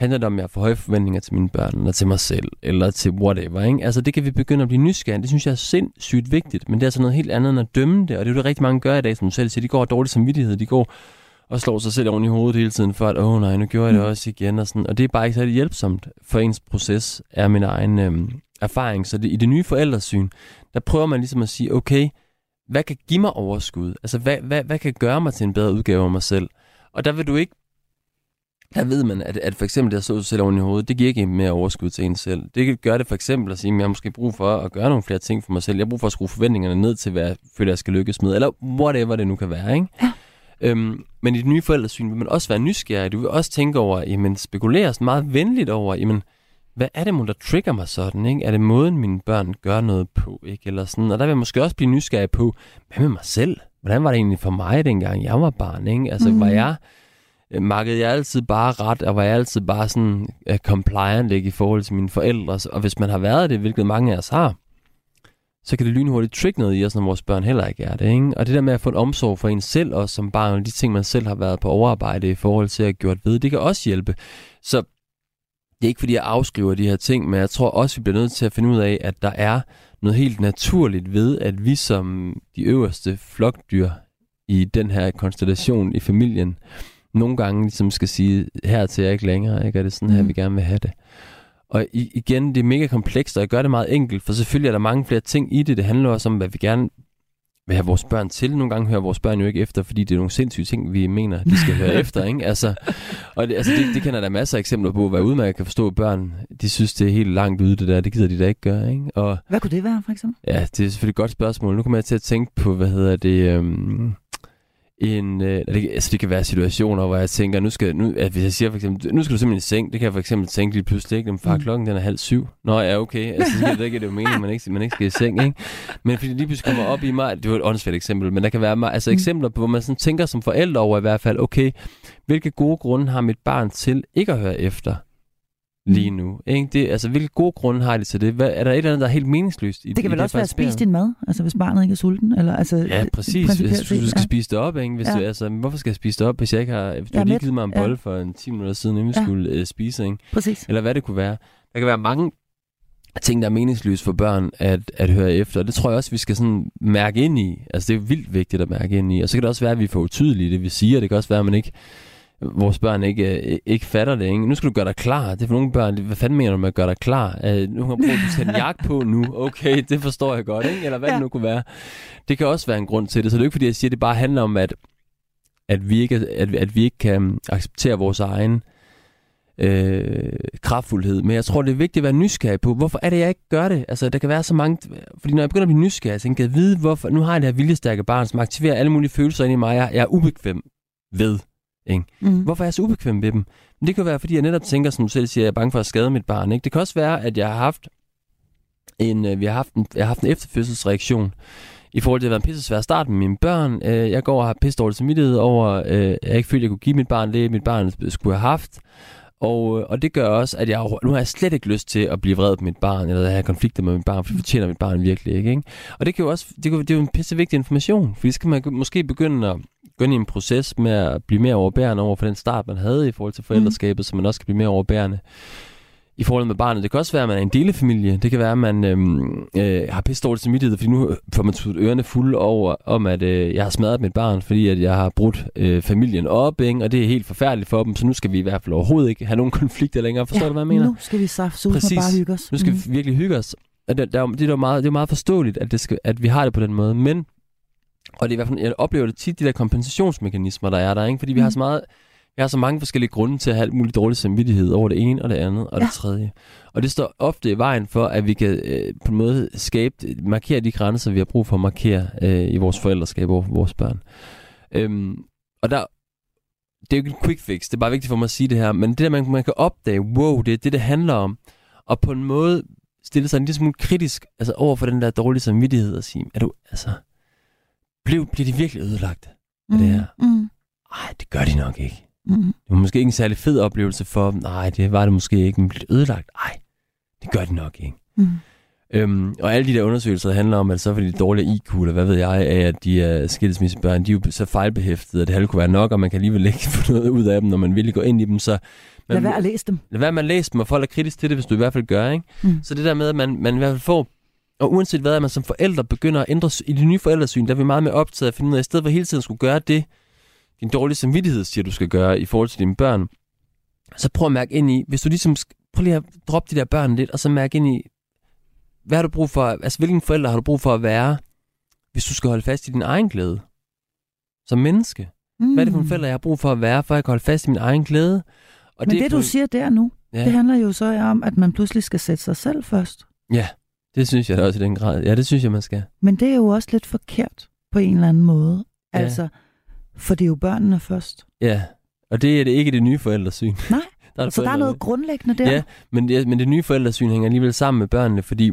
Handler det om, at jeg får høje forventninger til mine børn, eller til mig selv, eller til whatever, ikke? Altså, det kan vi begynde at blive nysgerrige. Det synes jeg er sindssygt vigtigt, men det er altså noget helt andet end at dømme det, og det er jo det rigtig mange gør i dag, som du selv siger. De går dårligt samvittighed, de går og slår sig selv oven i hovedet hele tiden, for at, åh oh, nej, nu gjorde jeg det mm. også igen, og sådan. Og det er bare ikke særlig hjælpsomt for ens proces, er min egen øhm, erfaring. Så det, i det nye forældresyn, der prøver man ligesom at sige, okay, hvad kan give mig overskud? Altså, hvad, hvad, hvad kan gøre mig til en bedre udgave af mig selv? Og der vil du ikke der ved man, at, at for eksempel det at slå sig selv oven i hovedet, det giver ikke mere overskud til en selv. Det gør det for eksempel at sige, at jeg har måske brug for at gøre nogle flere ting for mig selv. Jeg har brug for at skrue forventningerne ned til, hvad jeg føler, jeg skal lykkes med. Eller whatever det nu kan være, ikke? Ja. Øhm, men i det nye forældresyn vil man også være nysgerrig. Du vil også tænke over, jamen spekulere meget venligt over, jamen hvad er det, der trigger mig sådan? Ikke? Er det måden, mine børn gør noget på? Ikke? Eller sådan. Og der vil jeg måske også blive nysgerrig på, hvad med mig selv? Hvordan var det egentlig for mig, dengang jeg var barn? Ikke? Altså, mm. var jeg Øh, makkede jeg altid bare ret, og var jeg altid bare sådan uh, compliant ikke, i forhold til mine forældre. Og hvis man har været det, hvilket mange af os har, så kan det lynhurtigt trick noget i os, når vores børn heller ikke er det. Ikke? Og det der med at få en omsorg for en selv, og som barn, de ting, man selv har været på overarbejde i forhold til at gøre ved, det kan også hjælpe. Så det er ikke fordi, jeg afskriver de her ting, men jeg tror også, vi bliver nødt til at finde ud af, at der er noget helt naturligt ved, at vi som de øverste flokdyr i den her konstellation i familien, nogle gange ligesom skal sige, her til jeg ikke længere, ikke? er det sådan her, mm. vi gerne vil have det. Og igen, det er mega komplekst, og jeg gør det meget enkelt, for selvfølgelig er der mange flere ting i det. Det handler også om, hvad vi gerne vil have vores børn til. Nogle gange hører vores børn jo ikke efter, fordi det er nogle sindssyge ting, vi mener, de skal høre [LAUGHS] efter. Ikke? Altså, og det, altså det, det kender der masser af eksempler på, hvad udmærket kan forstå, at børn de synes, det er helt langt ude, det der. Det gider de da ikke gøre. Ikke? Og, hvad kunne det være, for eksempel? Ja, det er selvfølgelig et godt spørgsmål. Nu kommer jeg til at tænke på, hvad hedder det... Øhm, en, øh, det, altså det kan være situationer, hvor jeg tænker, nu skal, nu, at hvis jeg siger for eksempel, nu skal du simpelthen i seng, det kan jeg for eksempel tænke lige pludselig, ikke? Far, mm. klokken den er halv syv. Nå ja, okay, altså det, det, det er jo meningen, at man ikke, man ikke skal i seng, ikke? Men fordi lige pludselig kommer op i mig, det var et åndssvagt eksempel, men der kan være altså mm. eksempler på, hvor man sådan tænker som forældre over i hvert fald, okay, hvilke gode grunde har mit barn til ikke at høre efter? Lige nu. Ikke? Det, altså, hvilke gode grunde har de til det? Hvad, er der et eller andet, der er helt meningsløst? I, det kan vel i også være at spise din mad, altså hvis barnet ikke er sulten? Eller, altså, ja, præcis. Hvis, du skal ja. spise det op, ikke? Hvis ja. du, altså, hvorfor skal jeg spise det op, hvis jeg ikke har... Hvis du har lige givet mig en bolle ja. for en 10 minutter siden, inden vi ja. skulle uh, spise, ikke? Præcis. Eller hvad det kunne være. Der kan være mange ting, der er meningsløse for børn at, at høre efter. Det tror jeg også, vi skal sådan mærke ind i. Altså, det er vildt vigtigt at mærke ind i. Og så kan det også være, at vi får utydelige det, vi siger. Det kan også være, at man ikke vores børn ikke, øh, ikke fatter det. Ikke? Nu skal du gøre dig klar. Det er for nogle børn, hvad fanden mener du med at gøre dig klar? Uh, nu har du at en jakke på nu. Okay, det forstår jeg godt. Ikke? Eller hvad ja. det nu kunne være. Det kan også være en grund til det. Så det er ikke fordi, jeg siger, at det bare handler om, at, at, vi, ikke, at, at vi ikke kan acceptere vores egen øh, kraftfuldhed. Men jeg tror, det er vigtigt at være nysgerrig på, hvorfor er det, jeg ikke gør det? Altså, der kan være så mange... Fordi når jeg begynder at blive nysgerrig, jeg tænker, jeg vide, hvorfor... Nu har jeg det her viljestærke barn, som aktiverer alle mulige følelser ind i mig, jeg, jeg er ubekvem ved. Ikke? Mm. Hvorfor er jeg så ubekvem ved dem? Men det kan være, fordi jeg netop tænker, som du selv siger, at jeg er bange for at skade mit barn. Ikke? Det kan også være, at jeg har haft en, øh, vi har haft en, jeg har haft en efterfødselsreaktion i forhold til at være en pisse svær start med mine børn. Øh, jeg går og har pisse dårligt samvittighed over, øh, jeg ikke følte, at jeg kunne give mit barn det, mit barn skulle have haft. Og, øh, og det gør også, at jeg nu har jeg slet ikke lyst til at blive vred på mit barn, eller at have konflikter med mit barn, for det fortjener mit barn virkelig ikke. ikke? Og det kan jo også, det, kan, det er jo en pisse vigtig information, for så kan man måske begynde at gå ind i en proces med at blive mere overbærende over for den start, man havde i forhold til forældreskabet, mm. så man også kan blive mere overbærende i forhold med barnet. Det kan også være, at man er en delefamilie. Det kan være, at man øhm, øh, har pisse dårligt samvittighed, fordi nu får man tudt ørerne fulde over, om at øh, jeg har smadret mit barn, fordi at jeg har brudt øh, familien op, ikke? og det er helt forfærdeligt for dem, så nu skal vi i hvert fald overhovedet ikke have nogen [LAUGHS] konflikter længere. Forstår ja, du, hvad jeg mener? nu skal vi saft og bare hygge os. Nu skal mm. vi virkelig hygge os. Og det, der, det, er meget, det er meget forståeligt, at, det skal, at vi har det på den måde, men og det er i hvert fald, jeg oplever det tit, de der kompensationsmekanismer, der er der, ikke? fordi vi mm. har så meget jeg har så mange forskellige grunde til at have alt muligt dårlig samvittighed over det ene og det andet og ja. det tredje. Og det står ofte i vejen for, at vi kan øh, på en måde skabe, markere de grænser, vi har brug for at markere øh, i vores forældreskab over for vores børn. Øhm, og der, det er jo ikke en quick fix, det er bare vigtigt for mig at sige det her, men det der, man, man kan opdage, wow, det er det, det handler om, og på en måde stille sig en lille smule kritisk altså over for den der dårlige samvittighed og sige, er du, altså, blev, bliver de virkelig ødelagt af mm, det her? Mm. Ej, det gør de nok ikke. Mm. Det var måske ikke en særlig fed oplevelse for dem. Nej, det var det måske ikke, men blev ødelagt. Nej, det gør det nok ikke. Mm. Øhm, og alle de der undersøgelser handler om, at så fordi de dårlige IQ, eller hvad ved jeg, af at de er skilsmissebørn, de er jo så fejlbehæftede, at det halve kunne være nok, og man kan alligevel ikke [LAUGHS] få noget ud af dem, når man vil gå ind i dem. Så man, lad være at læse dem. Lad være med at læse dem, og folk er kritisk til det, hvis du i hvert fald gør. Ikke? Mm. Så det der med, at man, man i hvert fald får og uanset hvad, at man som forældre begynder at ændre i det nye forældresyn, der er vi meget mere optaget at finde ud af, at i stedet for hele tiden skulle gøre det, din dårlige samvittighed siger, du skal gøre i forhold til dine børn, så prøv at mærke ind i, hvis du ligesom, prøv lige at droppe de der børn lidt, og så mærke ind i, hvad har du brug for, altså hvilken forælder har du brug for at være, hvis du skal holde fast i din egen glæde, som menneske? Mm. Hvad er det for en forælder, jeg har brug for at være, for at jeg kan holde fast i min egen glæde? Og Men det, det du siger der nu, ja. det handler jo så om, at man pludselig skal sætte sig selv først. Ja, det synes jeg da også i den grad. Ja, det synes jeg, man skal. Men det er jo også lidt forkert på en eller anden måde. Ja. Altså, for det er jo børnene først. Ja, og det er det ikke det nye forældresyn. [LAUGHS] Nej, [LAUGHS] der er så der er noget grundlæggende der. Ja, men det, men det nye forældresyn hænger alligevel sammen med børnene, fordi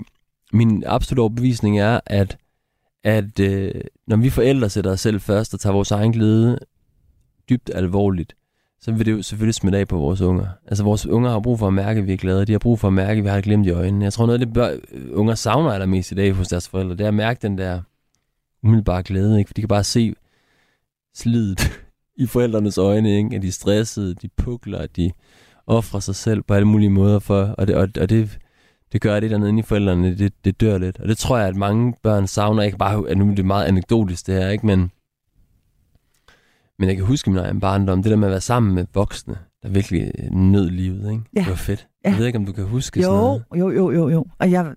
min absolutte overbevisning er, at, at øh, når vi forældre sætter os selv først og tager vores egen glæde dybt alvorligt, så vil det jo selvfølgelig smitte af på vores unger. Altså vores unger har brug for at mærke, at vi er glade. De har brug for at mærke, at vi har et glemt i øjnene. Jeg tror noget af det, bør, øh, unger savner allermest i dag hos deres forældre, det er at mærke den der umiddelbare glæde. Ikke? For de kan bare se, slidet i forældrenes øjne, ikke? at de er stressede, de pukler, at de offrer sig selv på alle mulige måder for, og det, og, og det, det gør det dernede i forældrene, det, det dør lidt. Og det tror jeg, at mange børn savner, ikke bare, at nu er det meget anekdotisk det her, ikke? Men, men jeg kan huske min egen barndom, det der med at være sammen med voksne, der virkelig nød livet, ikke? Ja. Det var fedt. Ja. Jeg ved ikke, om du kan huske jo, sådan noget. Jo, jo, jo, jo. Og jeg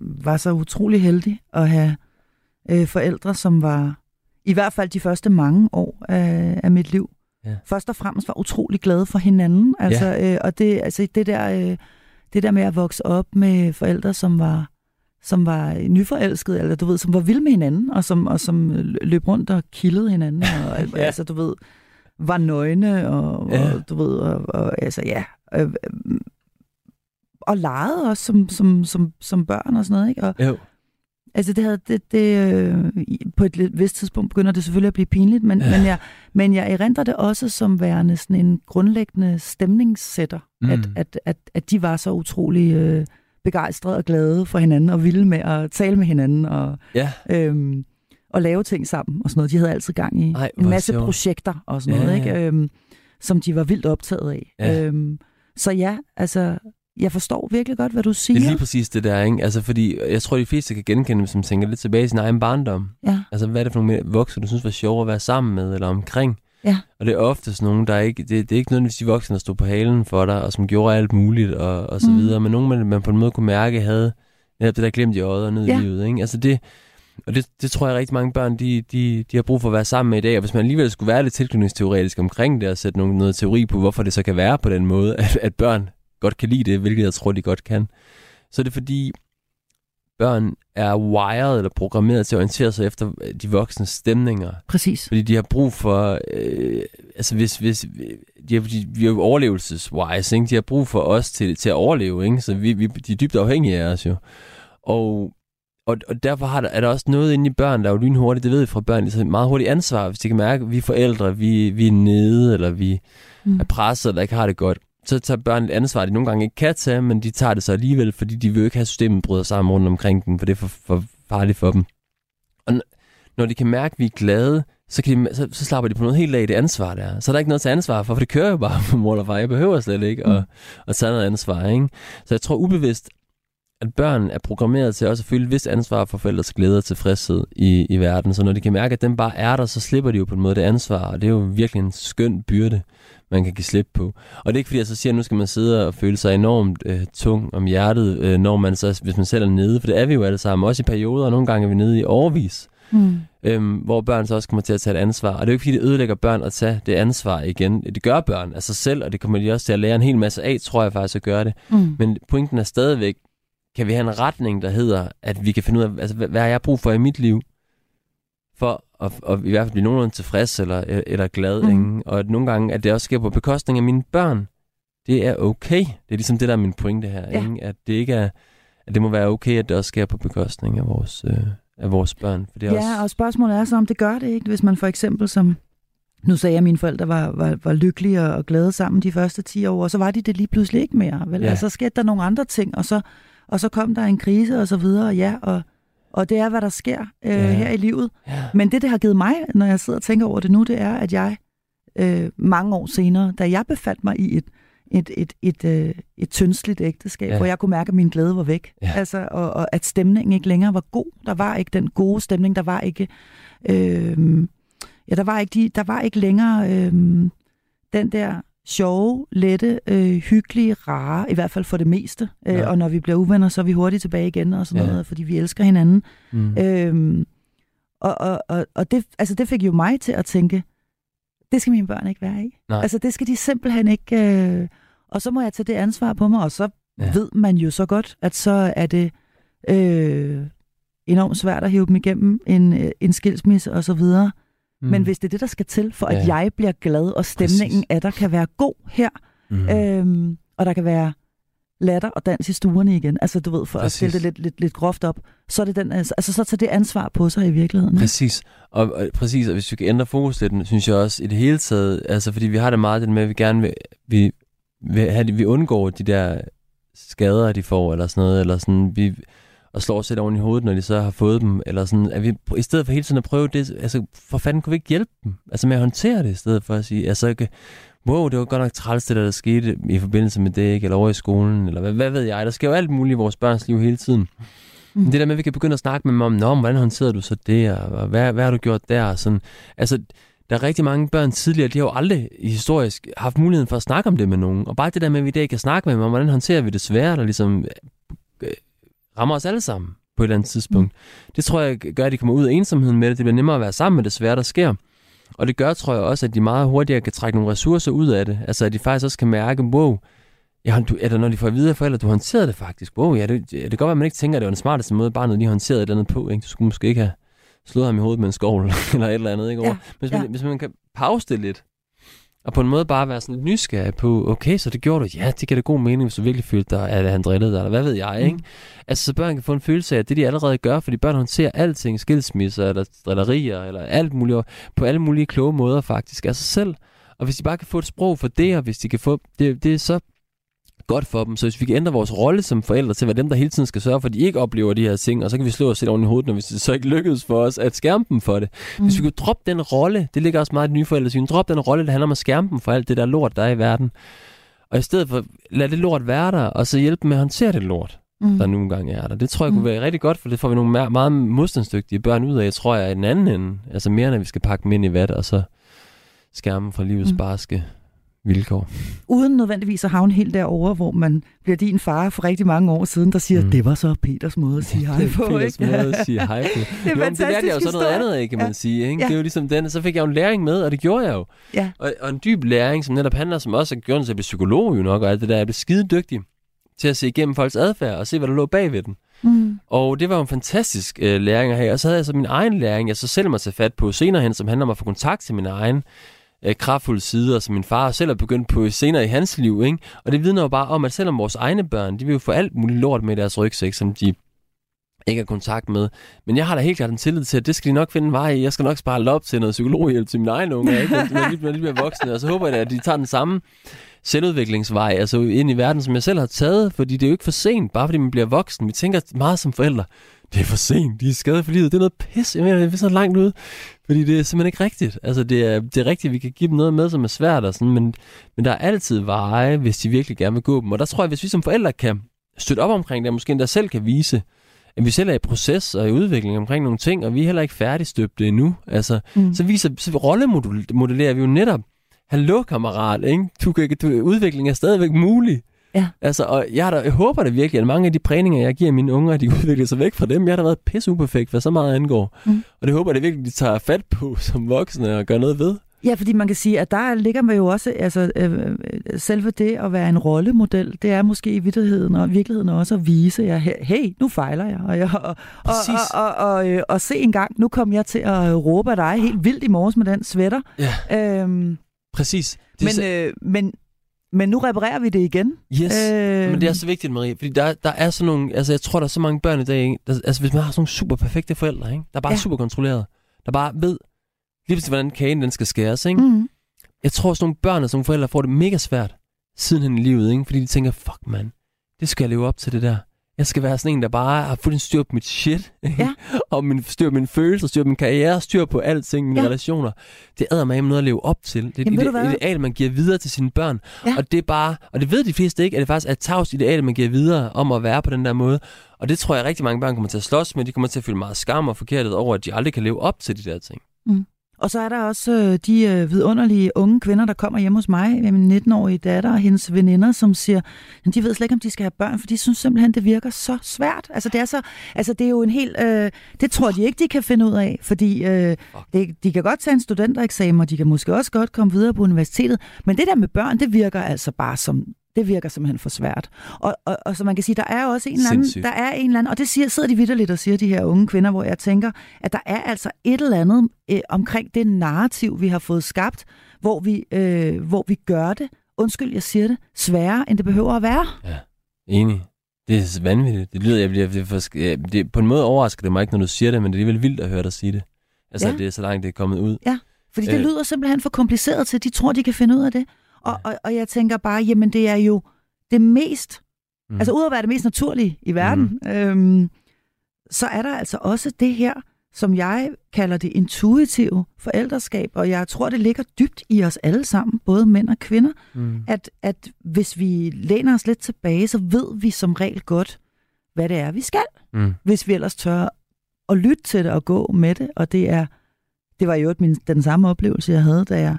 var så utrolig heldig at have øh, forældre, som var i hvert fald de første mange år af, af mit liv, ja. først og fremmest var utrolig glade for hinanden. Altså, ja. øh, og det, altså, det, der, øh, det der med at vokse op med forældre, som var som var nyforelskede, eller du ved, som var vilde med hinanden, og som, og som løb rundt og kildede hinanden, og [LAUGHS] ja. altså, du ved, var nøgne, og, ja. og du ved, og, og altså, ja, øh, øh, og legede også som, som, som, som børn og sådan noget, ikke? Og, jo. Altså det havde, det, det, øh, på et vist tidspunkt begynder det selvfølgelig at blive pinligt, men, ja. men, jeg, men jeg erindrer det også som værende sådan en grundlæggende stemningssætter, mm. at, at, at, at de var så utrolig øh, begejstrede og glade for hinanden, og ville med at tale med hinanden, og, ja. øhm, og lave ting sammen, og sådan noget. De havde altid gang i Ej, en masse sjov. projekter og sådan ja, noget, ikke? Øhm, som de var vildt optaget af. Ja. Øhm, så ja, altså jeg forstår virkelig godt, hvad du siger. Det er lige præcis det der, ikke? Altså, fordi jeg tror, de fleste kan genkende dem, som tænker lidt tilbage i sin egen barndom. Ja. Altså, hvad er det for nogle voksne, du synes var sjovere at være sammen med eller omkring? Ja. Og det er oftest nogen, der ikke, det, det er ikke nødvendigvis de voksne, der stod på halen for dig, og som gjorde alt muligt, og, og så mm. videre, men nogen, man, man på en måde kunne mærke, havde netop det der glemt i øjet og ned ja. i livet, ikke? Altså det, og det, det tror jeg rigtig mange børn, de, de, de har brug for at være sammen med i dag, og hvis man alligevel skulle være lidt tilknytningsteoretisk omkring det, og sætte noget, noget teori på, hvorfor det så kan være på den måde, at, at børn godt kan lide det, hvilket jeg tror, de godt kan, så er det fordi, børn er wired eller programmeret til at orientere sig efter de voksne stemninger. Præcis. Fordi de har brug for, øh, altså hvis, hvis de, har, de, vi er jo overlevelseswise, ikke? de har brug for os til, til at overleve, ikke? så vi, vi, de er dybt afhængige af os jo. Og, og, og derfor har der, er der også noget inde i børn, der er jo lynhurtigt, det ved vi fra børn, det er meget hurtigt ansvar, hvis de kan mærke, at vi er forældre, vi, vi er nede, eller vi mm. er presset, eller ikke har det godt så tager børn et ansvar, de nogle gange ikke kan tage, men de tager det så alligevel, fordi de vil ikke have systemet bryder sammen rundt omkring dem, for det er for, for farligt for dem. Og når de kan mærke, at vi er glade, så, kan de, så, så slapper de på noget helt af det ansvar der. Så er der ikke noget til ansvar for, for det kører jo bare [LAUGHS] på mor og far. Jeg behøver slet ikke at, mm. at tage noget ansvar. Ikke? Så jeg tror ubevidst, at børn er programmeret til også at føle et vist ansvar for forældres glæde og tilfredshed i, i verden. Så når de kan mærke, at den bare er der, så slipper de jo på en måde det ansvar. Og det er jo virkelig en skøn byrde, man kan give slip på. Og det er ikke fordi, jeg så siger, at nu skal man sidde og føle sig enormt øh, tung om hjertet, øh, når man så, hvis man selv er nede. For det er vi jo alle sammen. Også i perioder, og nogle gange er vi nede i overvis. Mm. Øhm, hvor børn så også kommer til at tage et ansvar. Og det er jo ikke fordi, det ødelægger børn at tage det ansvar igen. Det gør børn af sig selv, og det kommer de også til at lære en hel masse af, tror jeg faktisk at gøre det. Mm. Men pointen er stadigvæk, kan vi have en retning, der hedder, at vi kan finde ud af, altså, hvad, hvad har jeg brug for i mit liv, for at, at i hvert fald blive nogenlunde tilfreds eller, eller glad. Mm. Ikke? Og at nogle gange, at det også sker på bekostning af mine børn, det er okay. Det er ligesom det, der er min pointe her. Ja. Ikke? At det ikke er, at det må være okay, at det også sker på bekostning af vores, øh, af vores børn. For det er ja, også... og spørgsmålet er så, om det gør det ikke, hvis man for eksempel som nu sagde jeg, at mine forældre var, var, var lykkelige og glade sammen de første 10 år, og så var de det lige pludselig ikke mere. Vel? Ja. Altså, så skete der nogle andre ting, og så og så kom der en krise og så videre, ja, og, og det er, hvad der sker øh, ja. her i livet. Ja. Men det, det har givet mig, når jeg sidder og tænker over det nu, det er, at jeg øh, mange år senere, da jeg befandt mig i et, et, et, et, øh, et tyndsligt ægteskab, ja. hvor jeg kunne mærke, at min glæde var væk. Ja. Altså, og, og at stemningen ikke længere var god. Der var ikke den gode stemning, der var ikke... Øh, ja, der var ikke, de, der var ikke længere øh, den der sjove, lette, øh, hyggelige, rare, i hvert fald for det meste. Øh, ja. Og når vi bliver uvenner, så er vi hurtigt tilbage igen og sådan ja. noget, fordi vi elsker hinanden. Mm. Øhm, og og, og, og det, altså, det fik jo mig til at tænke, det skal mine børn ikke være i. Nej. Altså det skal de simpelthen ikke... Øh, og så må jeg tage det ansvar på mig, og så ja. ved man jo så godt, at så er det øh, enormt svært at hive dem igennem en, øh, en skilsmisse og så videre. Mm. Men hvis det er det, der skal til, for ja. at jeg bliver glad, og stemningen af der kan være god her, mm. øhm, og der kan være latter og dans i stuerne igen, altså du ved, for Præcis. at stille det lidt, lidt, lidt groft op, så er det den, altså, altså så tager det ansvar på sig i virkeligheden. Præcis, og, og præcis, og hvis vi kan ændre fokus lidt, synes jeg også i det hele taget, altså fordi vi har det meget det med, at vi gerne vil, vi, vil have, vi undgår de der skader, de får, eller sådan noget, eller sådan, vi, og slår sig oven i hovedet, når de så har fået dem, eller sådan, at vi i stedet for hele tiden at prøve det, altså for fanden kunne vi ikke hjælpe dem, altså med at håndtere det, i stedet for at sige, altså ikke, wow, det var godt nok træls det der, der skete i forbindelse med det, ikke? eller over i skolen, eller hvad, hvad ved jeg, der sker jo alt muligt i vores børns liv hele tiden. Mm. Men det der med, at vi kan begynde at snakke med dem om, Nå, hvordan håndterede du så det, og hvad, hvad har du gjort der, sådan, altså, der er rigtig mange børn tidligere, de har jo aldrig historisk haft muligheden for at snakke om det med nogen. Og bare det der med, at vi i dag kan snakke med dem om, hvordan håndterer vi det svære, der ligesom rammer os alle sammen på et eller andet tidspunkt. Mm. Det tror jeg gør, at de kommer ud af ensomheden med det. Det bliver nemmere at være sammen med det svære, der sker. Og det gør, tror jeg også, at de meget hurtigere kan trække nogle ressourcer ud af det. Altså, at de faktisk også kan mærke, wow, ja, du, eller når de får at vide af forældre, du håndterede det faktisk. Wow, ja, det, det kan godt være, at man ikke tænker, at det var den smarteste måde, bare noget, de håndterede et eller andet på. Ikke? Du skulle måske ikke have slået ham i hovedet med en skovl, [LAUGHS] eller et eller andet. Ikke? Ja, hvis, man, ja. hvis man kan pause det lidt, og på en måde bare være sådan lidt nysgerrig på, okay, så det gjorde du. Ja, det giver det god mening, hvis du virkelig følte dig, at han drillede dig, eller hvad ved jeg, mm. ikke? Altså, så børn kan få en følelse af, at det de allerede gør, fordi børn håndterer alting, skilsmisser, eller drillerier, eller alt muligt, på alle mulige kloge måder faktisk af sig selv. Og hvis de bare kan få et sprog for det, og hvis de kan få, det, det er så godt for dem. Så hvis vi kan ændre vores rolle som forældre til at være dem, der hele tiden skal sørge for, at de ikke oplever de her ting, og så kan vi slå os selv oven i hovedet, når det så ikke lykkedes for os at skærme dem for det. Mm. Hvis vi kan droppe den rolle, det ligger også meget i nye forældresyn, droppe den rolle, der handler om at skærme dem for alt det der lort, der er i verden. Og i stedet for, lad det lort være der, og så hjælpe dem med at håndtere det lort, mm. der nogle gange er der. Det tror jeg kunne mm. være rigtig godt, for det får vi nogle meget modstandsdygtige børn ud af, jeg tror jeg, i den anden ende. Altså mere, når vi skal pakke dem ind i vat, og så skærme fra livets mm. barske vilkår. Uden nødvendigvis at havne helt derovre, hvor man bliver din far for rigtig mange år siden, der siger, mm. det var så Peters måde at sige [LAUGHS] hej på. Peters ikke? måde at sige hej på. [LAUGHS] det er jo, det lærte jeg jo så noget andet af, kan ja. man sige. Ikke? Ja. Det er jo ligesom den, så fik jeg jo en læring med, og det gjorde jeg jo. Ja. Og, og en dyb læring, som netop handler, som også har gjort sig at psykolog jo nok, og alt det der, jeg blev skide dygtig til at se igennem folks adfærd, og se, hvad der lå bag ved den. Mm. Og det var en fantastisk øh, læring at have. Og så havde jeg så min egen læring, jeg så selv må tage fat på senere hen, som handler om at få kontakt til min egen øh, kraftfulde sider, som min far selv har begyndt på senere i hans liv. Ikke? Og det vidner jo bare om, at selvom vores egne børn, de vil jo få alt muligt lort med deres rygsæk, som de ikke har kontakt med. Men jeg har da helt klart en tillid til, at det skal de nok finde vej i. Jeg skal nok spare op til noget psykologhjælp til mine egne unge, ikke? når, de, bliver lidt bliver voksne. Og så håber jeg, at de tager den samme selvudviklingsvej, altså ind i verden, som jeg selv har taget, fordi det er jo ikke for sent, bare fordi man bliver voksen. Vi tænker meget som forældre, det er for sent, de er skadet for livet, det er noget pis, jeg mener, det er så langt ud, fordi det er simpelthen ikke rigtigt. Altså det er, det er rigtigt, vi kan give dem noget med, som er svært, og sådan, men, men der er altid veje, hvis de virkelig gerne vil gå dem, og der tror jeg, hvis vi som forældre kan støtte op omkring det, og måske endda selv kan vise, at vi selv er i proces og i udvikling omkring nogle ting, og vi er heller ikke færdigstøbte endnu. Altså, mm. så viser, så rollemodellerer vi jo netop, hallo kammerat, ikke? Du, kan, du, udvikling er stadigvæk mulig. Ja. Altså, og jeg, der, jeg håber det virkelig, at mange af de prægninger, jeg giver mine unger, de [LAUGHS] udvikler sig væk fra dem. Jeg har da været pisse uperfekt, hvad så meget angår. Mm. Og det håber jeg det virkelig, de tager fat på [LAUGHS] som voksne og gør noget ved. Ja, fordi man kan sige, at der ligger man jo også, altså øh, selve det at være en rollemodel, det er måske i virkeligheden og virkeligheden også at vise, at hey, nu fejler jeg, og, jeg, og, og, og, og, og, øh, og se en gang, nu kom jeg til at råbe af dig helt vildt i morges med den sweater. Ja. Øhm, Præcis. Det men, så... øh, men, men nu reparerer vi det igen. Yes, øh... men det er så vigtigt, Marie, fordi der, der er sådan nogle, altså jeg tror, der er så mange børn i dag, der, altså hvis man har sådan nogle super perfekte forældre, ikke? der er bare ja. super kontrolleret, der bare ved, lige pludselig, hvordan kagen den skal skæres. Ikke? Mm. Jeg tror, sådan nogle børn og sådan nogle forældre får det mega svært sidenhen i livet, ikke? fordi de tænker, fuck man, det skal jeg leve op til det der. Jeg skal være sådan en, der bare har fået styr på mit shit. Ja. [LAUGHS] og min, styr på mine følelser, styr på min karriere, styr på alting, mine ja. relationer. Det æder mig noget at leve op til. Det er Jamen, et ideal, man giver videre til sine børn. Ja. Og det er bare, og det ved de fleste ikke, at det faktisk er et tavs ideal, man giver videre om at være på den der måde. Og det tror jeg rigtig mange børn kommer til at slås med. De kommer til at føle meget skam og forkertet over, at de aldrig kan leve op til de der ting. Mm. Og så er der også øh, de øh, vidunderlige unge kvinder, der kommer hjem hos mig, med min 19-årige datter og hendes veninder, som siger, at de ved slet ikke, om de skal have børn, for de synes simpelthen, det virker så svært. Altså det er, så, altså, det er jo en helt... Øh, det tror de ikke, de kan finde ud af, fordi øh, det, de kan godt tage en studentereksamen, og de kan måske også godt komme videre på universitetet, men det der med børn, det virker altså bare som det virker simpelthen for svært. Og, og, og så man kan sige, der er også en eller anden, der er en eller anden, og det siger, sidder de vidderligt og siger, de her unge kvinder, hvor jeg tænker, at der er altså et eller andet øh, omkring det narrativ, vi har fået skabt, hvor vi, øh, hvor vi gør det, undskyld, jeg siger det, sværere, end det behøver at være. Ja, enig. Det er vanvittigt. Det lyder, jeg bliver, det, for, det, på en måde overrasker det mig ikke, når du siger det, men det er alligevel vildt at høre dig sige det. Altså, ja. det er så langt, det er kommet ud. Ja, fordi det øh. lyder simpelthen for kompliceret til, at de tror, de kan finde ud af det. Og, og, og jeg tænker bare, jamen det er jo det mest, mm. altså ud at være det mest naturlige i verden, mm. øhm, så er der altså også det her, som jeg kalder det intuitive forældreskab, og jeg tror, det ligger dybt i os alle sammen, både mænd og kvinder, mm. at, at hvis vi læner os lidt tilbage, så ved vi som regel godt, hvad det er, vi skal, mm. hvis vi ellers tør at lytte til det og gå med det, og det er, det var jo min, den samme oplevelse, jeg havde, da jeg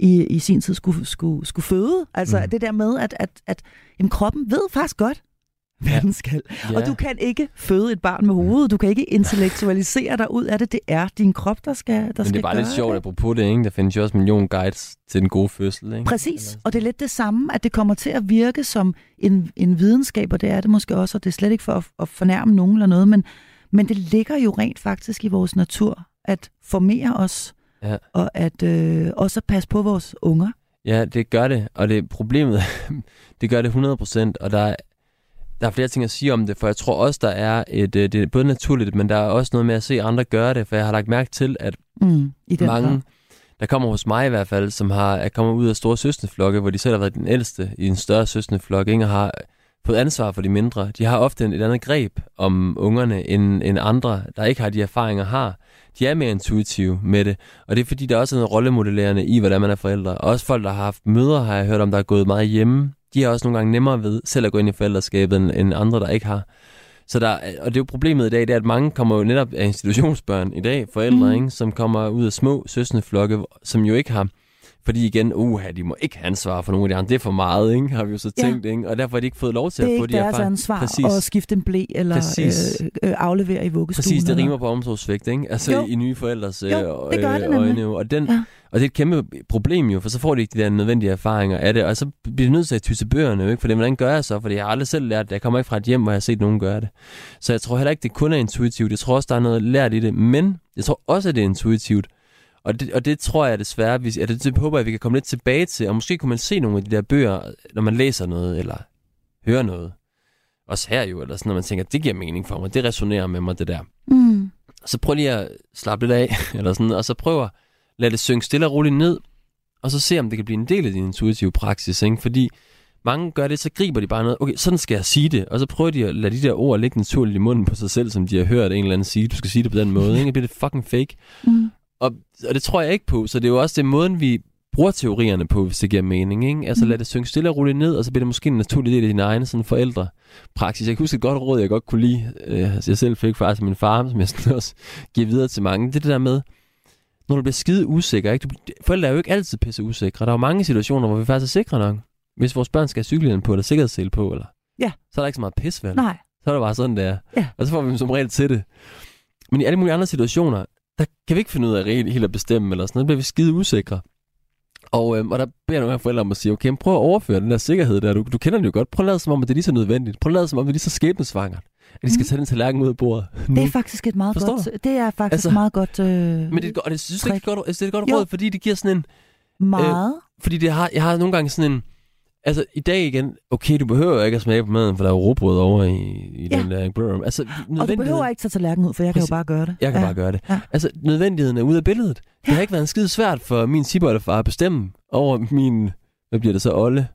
i, i sin tid skulle, skulle, skulle føde. Altså mm. det der med, at, at, at jamen, kroppen ved faktisk godt, hvad den skal. Ja. Og du kan ikke føde et barn med hovedet. Du kan ikke intellektualisere dig ud af det. Det er din krop, der skal der Men det er bare lidt sjovt, apropos det, ikke? Der findes jo også million guides til den gode fødsel, ikke? Præcis. Og det er lidt det samme, at det kommer til at virke som en, en videnskab, og det er det måske også, og det er slet ikke for at, at fornærme nogen eller noget, men, men det ligger jo rent faktisk i vores natur at formere os ja. og at øh, også passe på vores unger. Ja, det gør det, og det problemet, [LAUGHS] det gør det 100%, og der er, der er flere ting at sige om det, for jeg tror også, der er et, øh, det er både naturligt, men der er også noget med at se andre gøre det, for jeg har lagt mærke til, at mm, i den mange, der kommer hos mig i hvert fald, som har, er kommet ud af store søsneflokke, hvor de selv har været den ældste i en større søsneflok, ikke? og har fået ansvar for de mindre. De har ofte et andet greb om ungerne, end, end andre, der ikke har de erfaringer, har de er mere intuitive med det. Og det er fordi, der også er noget rollemodellerende i, hvordan man er forældre. Og også folk, der har haft mødre, har jeg hørt om, der er gået meget hjemme. De har også nogle gange nemmere ved selv at gå ind i forældreskabet, end, end andre, der ikke har. Så der, og det er jo problemet i dag, det er, at mange kommer jo netop af institutionsbørn i dag, forældre, mm. ikke, som kommer ud af små søsneflokke, som jo ikke har fordi igen, uha, de må ikke have ansvar for nogle af de andre. Det er for meget, ikke? har vi jo så tænkt. Ja. Ikke? Og derfor har de ikke fået lov til at få de her Det er ikke deres ansvar Præcis. at skifte en blæ eller øh, øh, aflevere i vuggestuen. Præcis, det rimer på omsorgsvægt. Ikke? Altså jo. i nye forældres øh, jo, det gør det øjne. Og, den, ja. og det er et kæmpe problem jo, for så får de ikke de der nødvendige erfaringer af det. Og så bliver de nødt til at tyse bøgerne, ikke? for det, hvordan gør jeg så? Fordi jeg har aldrig selv lært det. Jeg kommer ikke fra et hjem, hvor jeg har set nogen gøre det. Så jeg tror heller ikke, det kun er intuitivt. Jeg tror også, der er noget lært i det. Men jeg tror også, at det er intuitivt og det, og det tror jeg desværre, vi, det, det håber jeg, vi kan komme lidt tilbage til, og måske kunne man se nogle af de der bøger, når man læser noget, eller hører noget. Også her jo, eller sådan, når man tænker, det giver mening for mig, det resonerer med mig, det der. Mm. Så prøv lige at slappe lidt af, [LAUGHS] eller sådan, og så prøv at lade det synge stille og roligt ned, og så se, om det kan blive en del af din intuitive praksis. Ikke? Fordi mange gør det, så griber de bare noget. Okay, sådan skal jeg sige det. Og så prøver de at lade de der ord ligge naturligt i munden på sig selv, som de har hørt en eller anden sige. Du skal sige det på den måde. Ikke? Det bliver det fucking fake. Mm. Og, og det tror jeg ikke på. Så det er jo også det måden, vi bruger teorierne på, hvis det giver mening. Ikke? Altså Mm. lad det synge stille og roligt ned, og så bliver det måske en naturlig del af din egen sådan forældrepraksis. Jeg kan huske et godt råd, jeg godt kunne lide, øh, jeg selv fik faktisk af min far, som jeg [LAUGHS] sådan også giver videre til mange. Det er det der med, når du bliver skide usikker. Ikke? Du, forældre er jo ikke altid pisse usikre. Der er jo mange situationer, hvor vi faktisk er sikre nok. Hvis vores børn skal have cykelhjelm på, eller sikkerhedssele på, eller, Ja. så er der ikke så meget pis, vel? Nej. Så er det bare sådan, det er. Ja. Og så får vi dem som regel til det. Men i alle mulige andre situationer, der kan vi ikke finde ud af helt, helt at bestemme, eller sådan noget. Der bliver vi skide usikre. Og, øhm, og der beder nogle gange forældre om at sige, okay, prøv at overføre den der sikkerhed der. Du, du kender den jo godt. Prøv at lade som om, at det er lige så nødvendigt. Prøv at lade som om, at det er lige så skæbnesvangert. At de skal Mm. tage den tallerken ud af bordet. Nu. Det er faktisk et meget Forstår godt... Det er faktisk Altså- meget godt... Øh, Men det er, og det synes jeg, det er et godt, det er et godt Jo. råd, fordi det giver sådan en... meget. Fordi det har, jeg har nogle gange sådan en... Altså, i dag igen, okay, du behøver ikke at smage på maden, for der er råbrød over i, i Ja. den der brød. Altså, og du behøver ikke tage tallerkenen ud, for jeg kan jo Præcis. bare gøre det. Jeg kan ja. bare gøre det. Ja. Altså, nødvendigheden er ude af billedet. Det Ja. har ikke været en skide svært for min siboldefar at bestemme over min, hvad bliver det så, Olle?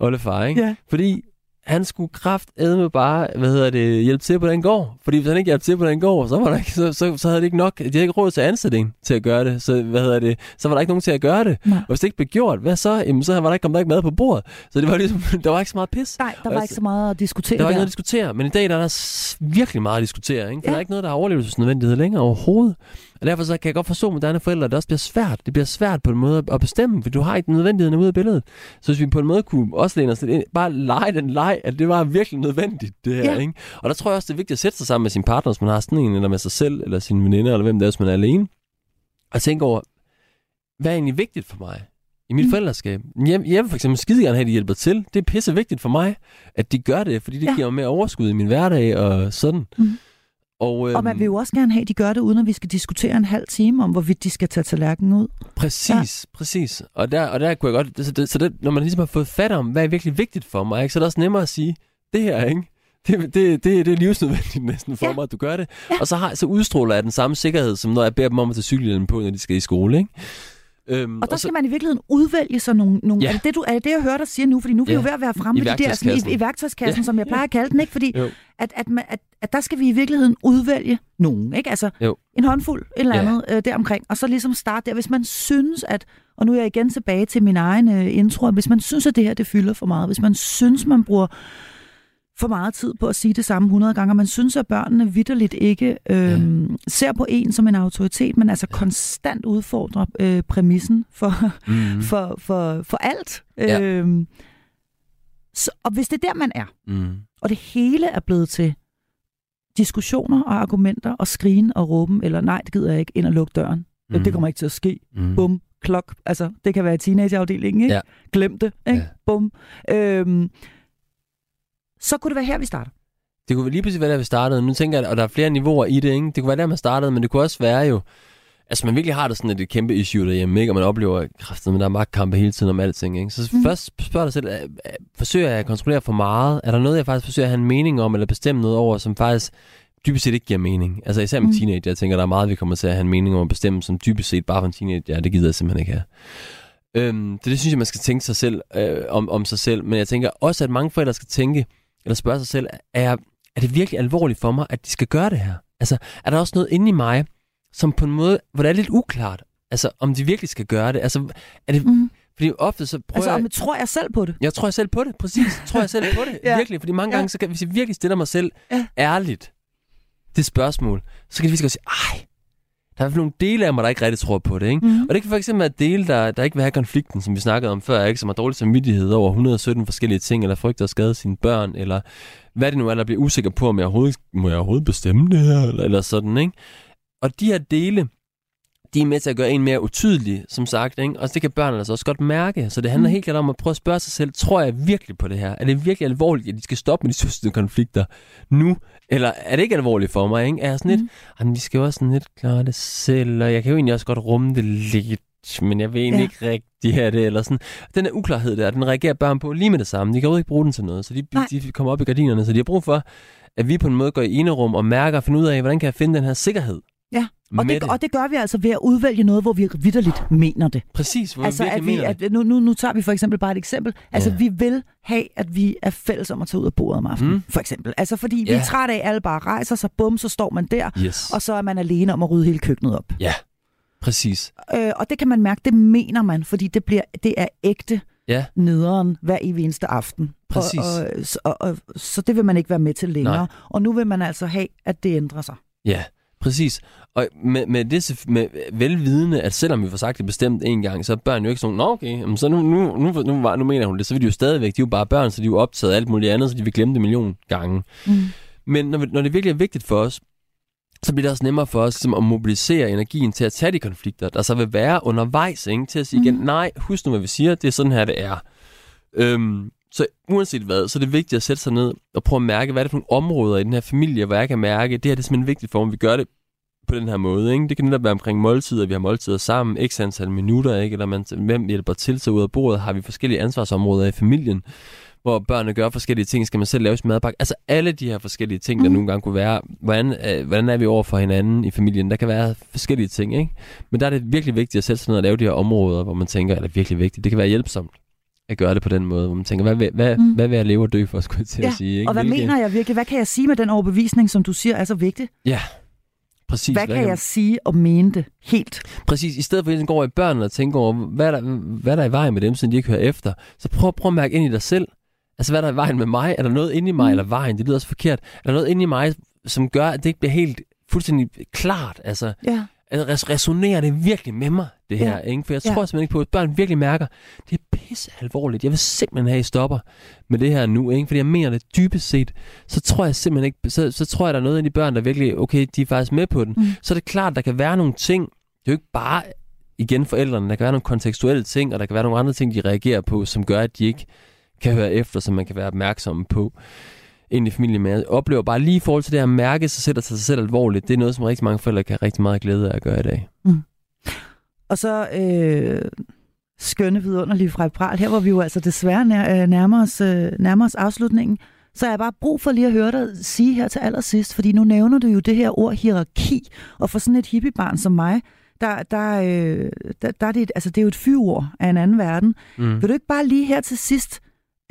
Ollefar, ikke? Ja. Fordi han skulle kraft med bare, hvad hedder det, hjælpe til på den gård. Fordi hvis han ikke hjalp til på den gård, så, var der ikke, så, så, så havde det ikke nok, de havde ikke råd til at ansætte en til at gøre det. Så, hvad hedder det, så var der ikke nogen til at gøre det. Nej. Og hvis det ikke blev gjort, hvad så? Jamen, så var der ikke kommet der ikke mad på bordet. Så det var ligesom, [LAUGHS] der var ikke så meget pis. Nej, der var Altså, ikke så meget at diskutere Der var ikke noget at diskutere, men i dag der er der virkelig meget at diskutere. Ikke? For Ja. der er ikke noget, der er overlevelsesnødvendighed længere overhovedet. Og derfor så kan jeg godt forstå moderne forældre, at det også bliver svært. Det bliver svært på en måde at bestemme, for du har ikke nødvendigheden ude af billedet. Så hvis vi på en måde kunne også læne os lidt ind, bare lege den leg, at det var virkelig nødvendigt, det her. Ja. Ikke? Og der tror jeg også, det er vigtigt at sætte sig sammen med sin partner, hvis man har sådan en, eller med sig selv, eller sine veninder, eller hvem det er, hvis man er alene. Og tænke over, hvad er egentlig vigtigt for mig? i mit Mm. forældreskab. Jeg, jeg vil for eksempel skide gerne have, at de hjælper til. Det er pisse vigtigt for mig, at de gør det, fordi det ja. giver mig mere overskud i min hverdag og sådan. Mm. Og, øhm, Og man vil jo også gerne have, at de gør det, uden at vi skal diskutere en halv time om, hvorvidt de skal tage tallerkenen ud. Præcis, ja. præcis. Og der, og der kunne jeg godt... Så, det, så det, når man ligesom har fået fat om, hvad er virkelig vigtigt for mig, ikke, så er det også nemmere at sige, det her, ikke? Det, det, det, det er livsnødvendigt [LAUGHS] næsten for Ja. mig, at du gør det. Ja. Og så, har, så udstråler jeg den samme sikkerhed, som når jeg beder dem om at tage cykelhjelmen på, når de skal i skole, ikke? Øhm, Og der så, skal man i virkeligheden udvælge sig nogle... nogle Ja. er, det det, du, er det det, jeg hører dig sige nu? Fordi nu er vi Ja. jo ved at være fremme I med de der sådan, i, værktøjskassen. i værktøjskassen, Ja. som jeg plejer at kalde den, ikke? Fordi Jo. at, at, man, at, at der skal vi i virkeligheden udvælge nogen, ikke? Altså Jo. en håndfuld, et eller Ja. andet øh, deromkring. Og så ligesom starte der. Hvis man synes, at... Og nu er jeg igen tilbage til min egen øh, intro. Hvis man synes, at det her det fylder for meget, hvis man synes, man bruger for meget tid på at sige det samme 100 gange, og man synes, at børnene vidderligt ikke øh, ser på en som en autoritet, men altså konstant udfordrer øh, præmissen for, mm, [LAUGHS] for, for, for alt. Ja. Øhm, så, og hvis det er der, man er, mm, og det hele er blevet til diskussioner og argumenter og skrigen og råben, eller nej, det gider jeg ikke, ind og lukke døren. Mm. Det kommer ikke til at ske. mm, Bum, klok. Altså, det kan være teenageafdelingen, ikke? Ja. Glem det, ikke? Ja. Bum. Øhm, så kunne det være her, vi starter. Det kunne lige pludselig være der, vi startede. Nu tænker jeg, og der er flere niveauer i det, ikke? Det kunne være der, man startede, men det kunne også være jo... Altså, man virkelig har det sådan et, kæmpe issue derhjemme, ikke? Og man oplever kraftigt, men der er magtkampe hele tiden om alting, ikke? Så Mm. først spørg dig selv, er- er- forsøger jeg at kontrollere for meget? Er der noget, jeg faktisk forsøger at have en mening om, eller bestemme noget over, som faktisk dybest set ikke giver mening? Altså, især med Mm. mm. teenager, jeg tænker, der er meget, vi kommer til at have en mening om at bestemme, som dybest set bare for en teenager, det gider jeg simpelthen ikke have. Øhm, det, det synes jeg, man skal tænke sig selv, øh, om, om sig selv. Men jeg tænker også, at mange forældre skal tænke, eller spørge sig selv, er, er det virkelig alvorligt for mig, at de skal gøre det her? Altså, er der også noget inde i mig, som på en måde, hvor det er lidt uklart, altså, om de virkelig skal gøre det? Altså, er det, Mm. fordi ofte så prøver Altså, jeg... om, tror jeg selv på det? Jeg tror jeg selv på det, præcis. Tror jeg selv på det, [LAUGHS] Ja. virkelig. Fordi mange Ja. gange, så kan, hvis jeg virkelig stiller mig selv Ja. ærligt det spørgsmål, så kan jeg så godt sige, ej, der er i nogle dele af mig, der ikke rigtig tror på det. Ikke? Mm. Og det kan for eksempel være dele, der, der ikke vil have konflikten, som vi snakkede om før, ikke? som har dårlig samvittighed over 117 forskellige ting, eller frygter at skade sine børn, eller hvad det nu er, der bliver usikker på, om jeg overhovedet, må jeg overhovedet bestemme det her, eller, eller sådan. Ikke? Og de her dele, de er med til at gøre en mere utydelig, som sagt. Ikke? Og det kan børnene altså også godt mærke. Så det handler Mm. helt klart om at prøve at spørge sig selv, tror jeg virkelig på det her? Er det virkelig alvorligt, at de skal stoppe med de søste konflikter nu? Eller er det ikke alvorligt for mig? Ikke? Er jeg sådan lidt, Mm. Vi skal jo også sådan lidt klare det selv, og jeg kan jo egentlig også godt rumme det lidt, men jeg vil egentlig Ja. ikke rigtig have det, eller sådan. Den her uklarhed der, den reagerer børn på lige med det samme. De kan jo ikke bruge den til noget, så de, Nej. de kommer op i gardinerne, så de har brug for, at vi på en måde går i enerum og mærker og finder ud af, hvordan kan jeg finde den her sikkerhed? Ja. Og med det, og det gør vi altså ved at udvælge noget, hvor vi vidderligt mener det. Præcis, hvor Altså, vi at vi, mener det. at, nu, nu, nu tager vi for eksempel bare et eksempel. Altså, Ja. vi vil have, at vi er fælles om at tage ud af bordet om aftenen, Mm. for eksempel. Altså, fordi vi Ja. er trætte af, at alle bare rejser sig, bum, så står man der, Yes. og så er man alene om at rydde hele køkkenet op. Ja, præcis. Øh, og det kan man mærke, det mener man, fordi det, bliver, det er ægte Ja. nederen hver evig eneste aften. Præcis. Og, og, så- og, og, så det vil man ikke være med til længere. Nej. Og nu vil man altså have, at det ændrer sig. Ja, præcis. Og med, med det med velvidende, at selvom vi får sagt det bestemt en gang, så er børn jo ikke sådan, nå okay, jamen, så nu, nu, nu, nu, var- nu mener hun det, så vil de jo stadigvæk, de er jo bare børn, så de er jo optaget af alt muligt andet, så de vil glemme det en million gange. Mm. Men når, når det virkelig er vigtigt for os, så bliver det også nemmere for os ligesom, at mobilisere energien til at tage de konflikter, der så vil være undervejs, ikke? til at sige igen, Mhm. nej, husk nu, hvad vi siger, det er sådan her, det er. Øhm, så uanset hvad, så er det vigtigt at sætte sig ned og prøve at mærke, hvad er det for nogle områder i den her familie, hvor jeg kan mærke, det her det er simpelthen vigtigt for at vi gør det på den her måde. Ikke? Det kan netop være omkring måltider, vi har måltider sammen, x antal minutter, ikke? eller man, hvem hjælper til sig ud af bordet, har vi forskellige ansvarsområder i familien, hvor børnene gør forskellige ting, skal man selv lave sin madpakke. Altså alle de her forskellige ting, der Mhm. nogle gange kunne være, hvordan, øh, hvordan er vi over for hinanden i familien? Der kan være forskellige ting, ikke? Men der er det virkelig vigtigt at sætte sig ned og lave de her områder, hvor man tænker, er det virkelig vigtigt? Det kan være hjælpsomt at gøre det på den måde, hvor man tænker, hvad, vil- hvad, Mm. hvad vil jeg leve og dø for, skulle jeg til Ja, at sige? Ikke? Og hvad Hvilke- mener jeg virkelig? Hvad kan jeg sige med den overbevisning, som du siger er så vigtig? Ja, præcis. Hvad kan jeg sige og mene det helt? Præcis, i stedet for at jeg går over i børnene og tænker over, hvad er, der, hvad er der i vejen med dem, siden de ikke hører efter, så prøv, prøv at mærke ind i dig selv. Altså, hvad er der i vejen med mig? Er der noget inde i mig, mm. eller vejen? Det lyder også forkert. Er der noget inde i mig, som gør, at det ikke bliver helt fuldstændig klart? Altså, Ja. Res- resonerer det virkelig med mig, det her? Ja. Ikke? For jeg Ja. tror simpelthen ikke på, at børn virkelig mærker, det er pisse alvorligt. Jeg vil simpelthen have, at I stopper med det her nu, ikke? fordi jeg mener det dybest set. Så tror jeg simpelthen ikke, så, så tror jeg, der er noget i de børn, der virkelig, okay, de er faktisk med på den. Mm. Så er det klart, der kan være nogle ting, det er jo ikke bare igen forældrene, der kan være nogle kontekstuelle ting, og der kan være nogle andre ting, de reagerer på, som gør, at de ikke kan høre efter, som man kan være opmærksom på ind i familien. Men jeg oplever bare lige i forhold til det at mærke og tage sig selv alvorligt, det er noget, som rigtig mange forældre kan rigtig meget glæde af at gøre i dag. Og så øh, skønne vidunderlige fra Pral, her hvor vi jo altså desværre nær, øh, nærmer, os, øh, nærmer os afslutningen, så er jeg bare brug for lige at høre dig sige her til allersidst, fordi nu nævner du jo det her ord hierarki, og for sådan et hippiebarn som mig, der, der, øh, der, der er det, et, altså det er jo et fyord af en anden verden. Mm. Vil du ikke bare lige her til sidst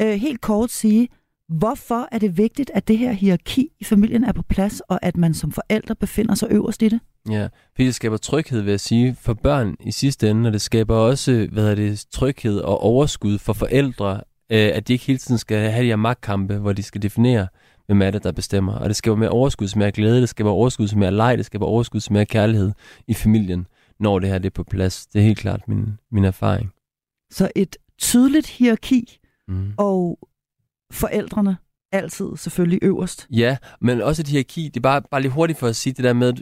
øh, helt kort sige, hvorfor er det vigtigt, at det her hierarki i familien er på plads, og at man som forældre befinder sig øverst i det? Ja, fordi det skaber tryghed, vil jeg sige, for børn i sidste ende, og det skaber også, hvad er det, tryghed og overskud for forældre, øh, at de ikke hele tiden skal have de her magtkampe, hvor de skal definere, hvem er det, der bestemmer. Og det skaber mere overskud, mere glæde, det skaber overskud, mere leg, det skaber overskud, mere kærlighed i familien, når det her det er på plads. Det er helt klart min, min erfaring. Så et tydeligt hierarki, Mm. og forældrene altid selvfølgelig øverst. Ja, men også et hierarki. Det er bare, bare lige hurtigt for at sige det der med,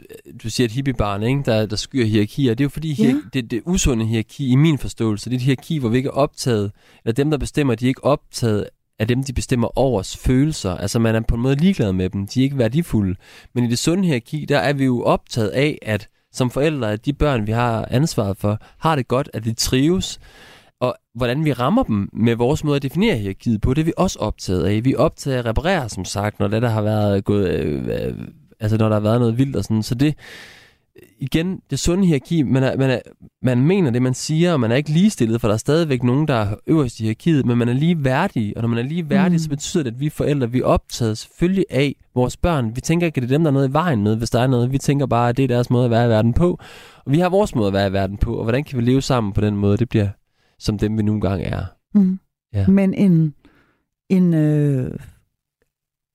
du siger et hippiebarn, ikke? Der, der skyer hierarkier. Det er jo fordi, Ja. ja. det, det usunde hierarki i min forståelse, det er et hierarki, hvor vi ikke er optaget, eller dem, der bestemmer, de er ikke optaget af dem, de bestemmer overs følelser. Altså man er på en måde ligeglad med dem. De er ikke værdifulde. Men i det sunde hierarki, der er vi jo optaget af, at som forældre, at de børn, vi har ansvaret for, har det godt, at de trives. Og hvordan vi rammer dem med vores måde at definere hierarkiet på, det er vi også optaget af. Vi er optaget af at reparere, som sagt, når det der har været gået, øh, øh, altså når der har været noget vildt og sådan. Så det, igen, det sunde hierarki, man, er, man, er, man mener det, man siger, og man er ikke ligestillet, for der er stadigvæk nogen, der er øverst i hierarkiet, men man er lige værdig, og når man er lige værdig, Mm. så betyder det, at vi forældre, vi er optaget selvfølgelig af vores børn. Vi tænker ikke, at det er dem, der er noget i vejen med, hvis der er noget. Vi tænker bare, at det er deres måde at være i verden på. Og vi har vores måde at være i verden på, og hvordan kan vi leve sammen på den måde, det bliver som dem, vi nogle gange er. Mm. Ja. Men en, en, øh,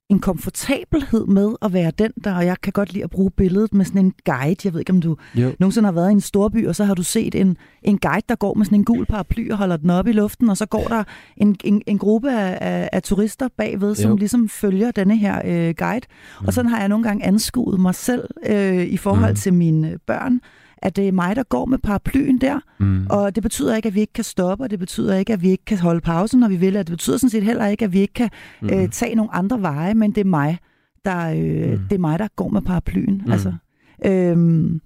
en komfortabelhed med at være den der, og jeg kan godt lide at bruge billedet med sådan en guide. Jeg ved ikke, om du Jo. nogensinde har været i en storby, og så har du set en, en guide, der går med sådan en gul paraply og holder den op i luften, og så går der en, en, en gruppe af, af, af turister bagved, som Jo. ligesom følger denne her øh, guide. Og sådan har jeg nogle gange anskuet mig selv øh, i forhold Mm. til mine børn, at det er mig, der går med paraplyen der, Mm. og det betyder ikke, at vi ikke kan stoppe, og det betyder ikke, at vi ikke kan holde pausen, når vi vil, og det betyder sådan set heller ikke, at vi ikke kan Mm. øh, tage nogle andre veje, men det er mig, der, øh, Mm. det er mig, der går med paraplyen. Mm. Altså, øhm,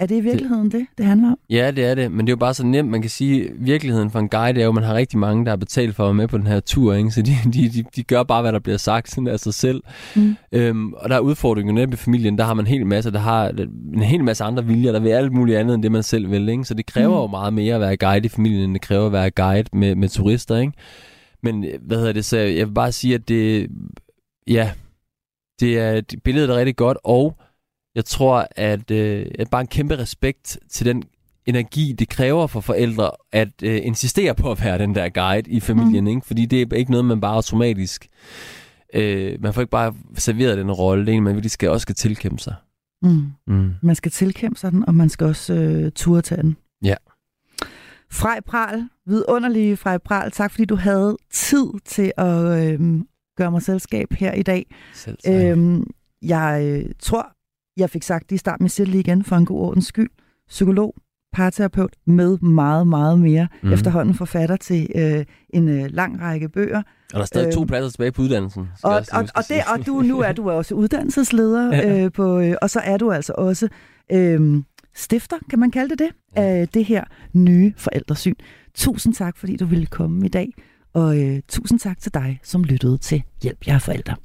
Er det i virkeligheden det, det, det handler om? Ja, det er det, men det er jo bare så nemt. Man kan sige, at virkeligheden for en guide er jo, at man har rigtig mange, der har betalt for at være med på den her tur, ikke? så de, de, de, de gør bare, hvad der bliver sagt sådan af sig selv. Mm. Øhm, og der er udfordringer netop i familien, der har man en hel masse, der har en hel masse andre viljer, der vil alt muligt andet, end det man selv vil. Ikke? Så det kræver mm. jo meget mere at være guide i familien, end det kræver at være guide med, med turister. Ikke? Men hvad hedder det, så jeg vil bare sige, at det, ja, det er, billedet er rigtig godt, og jeg tror, at, øh, at bare en kæmpe respekt til den energi, det kræver for forældre at øh, insistere på at være den der guide i familien. Mm. Ikke? Fordi det er ikke noget, man bare automatisk... Øh, man får ikke bare serveret den rolle. Det er en, man virkelig skal, også skal tilkæmpe sig. Mm. Mm. Man skal tilkæmpe sig den, og man skal også øh, ture tage den. Ja. Frej Pral, vidunderlige Frej Pral, tak fordi du havde tid til at øh, gøre mig selskab her i dag. Selv øhm, jeg øh, tror, jeg fik sagt det i starten, siger det lige igen for en god ordens skyld. Psykolog, parterapeut med meget, meget mere. Mm. Efterhånden forfatter til øh, en øh, lang række bøger. Og der er stadig øh, to øhm, pladser tilbage på uddannelsen. Og, og, og, og, det, og du, nu er du [LAUGHS] også uddannelsesleder, ja. øh, på, øh, og så er du altså også øh, stifter, kan man kalde det det, ja. af det her nye forældresyn. Tusind tak, fordi du ville komme i dag, og øh, tusind tak til dig, som lyttede til Hjælp jer forældre.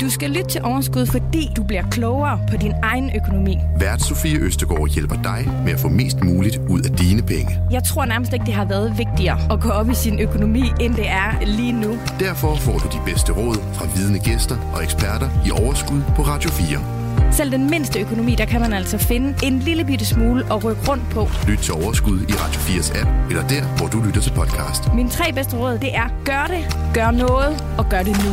Du skal lytte til Overskud, fordi du bliver klogere på din egen økonomi. Vært Sofie Østegård hjælper dig med at få mest muligt ud af dine penge. Jeg tror nærmest ikke, det har været vigtigere at gå op i sin økonomi, end det er lige nu. Derfor får du de bedste råd fra vidne gæster og eksperter i Overskud på Radio 4. Selv den mindste økonomi, der kan man altså finde en lille bitte smule at rykke rundt på. Lyt til Overskud i Radio 4's app, eller der, hvor du lytter til podcast. Mine tre bedste råd, det er gør det, gør noget og gør det nu.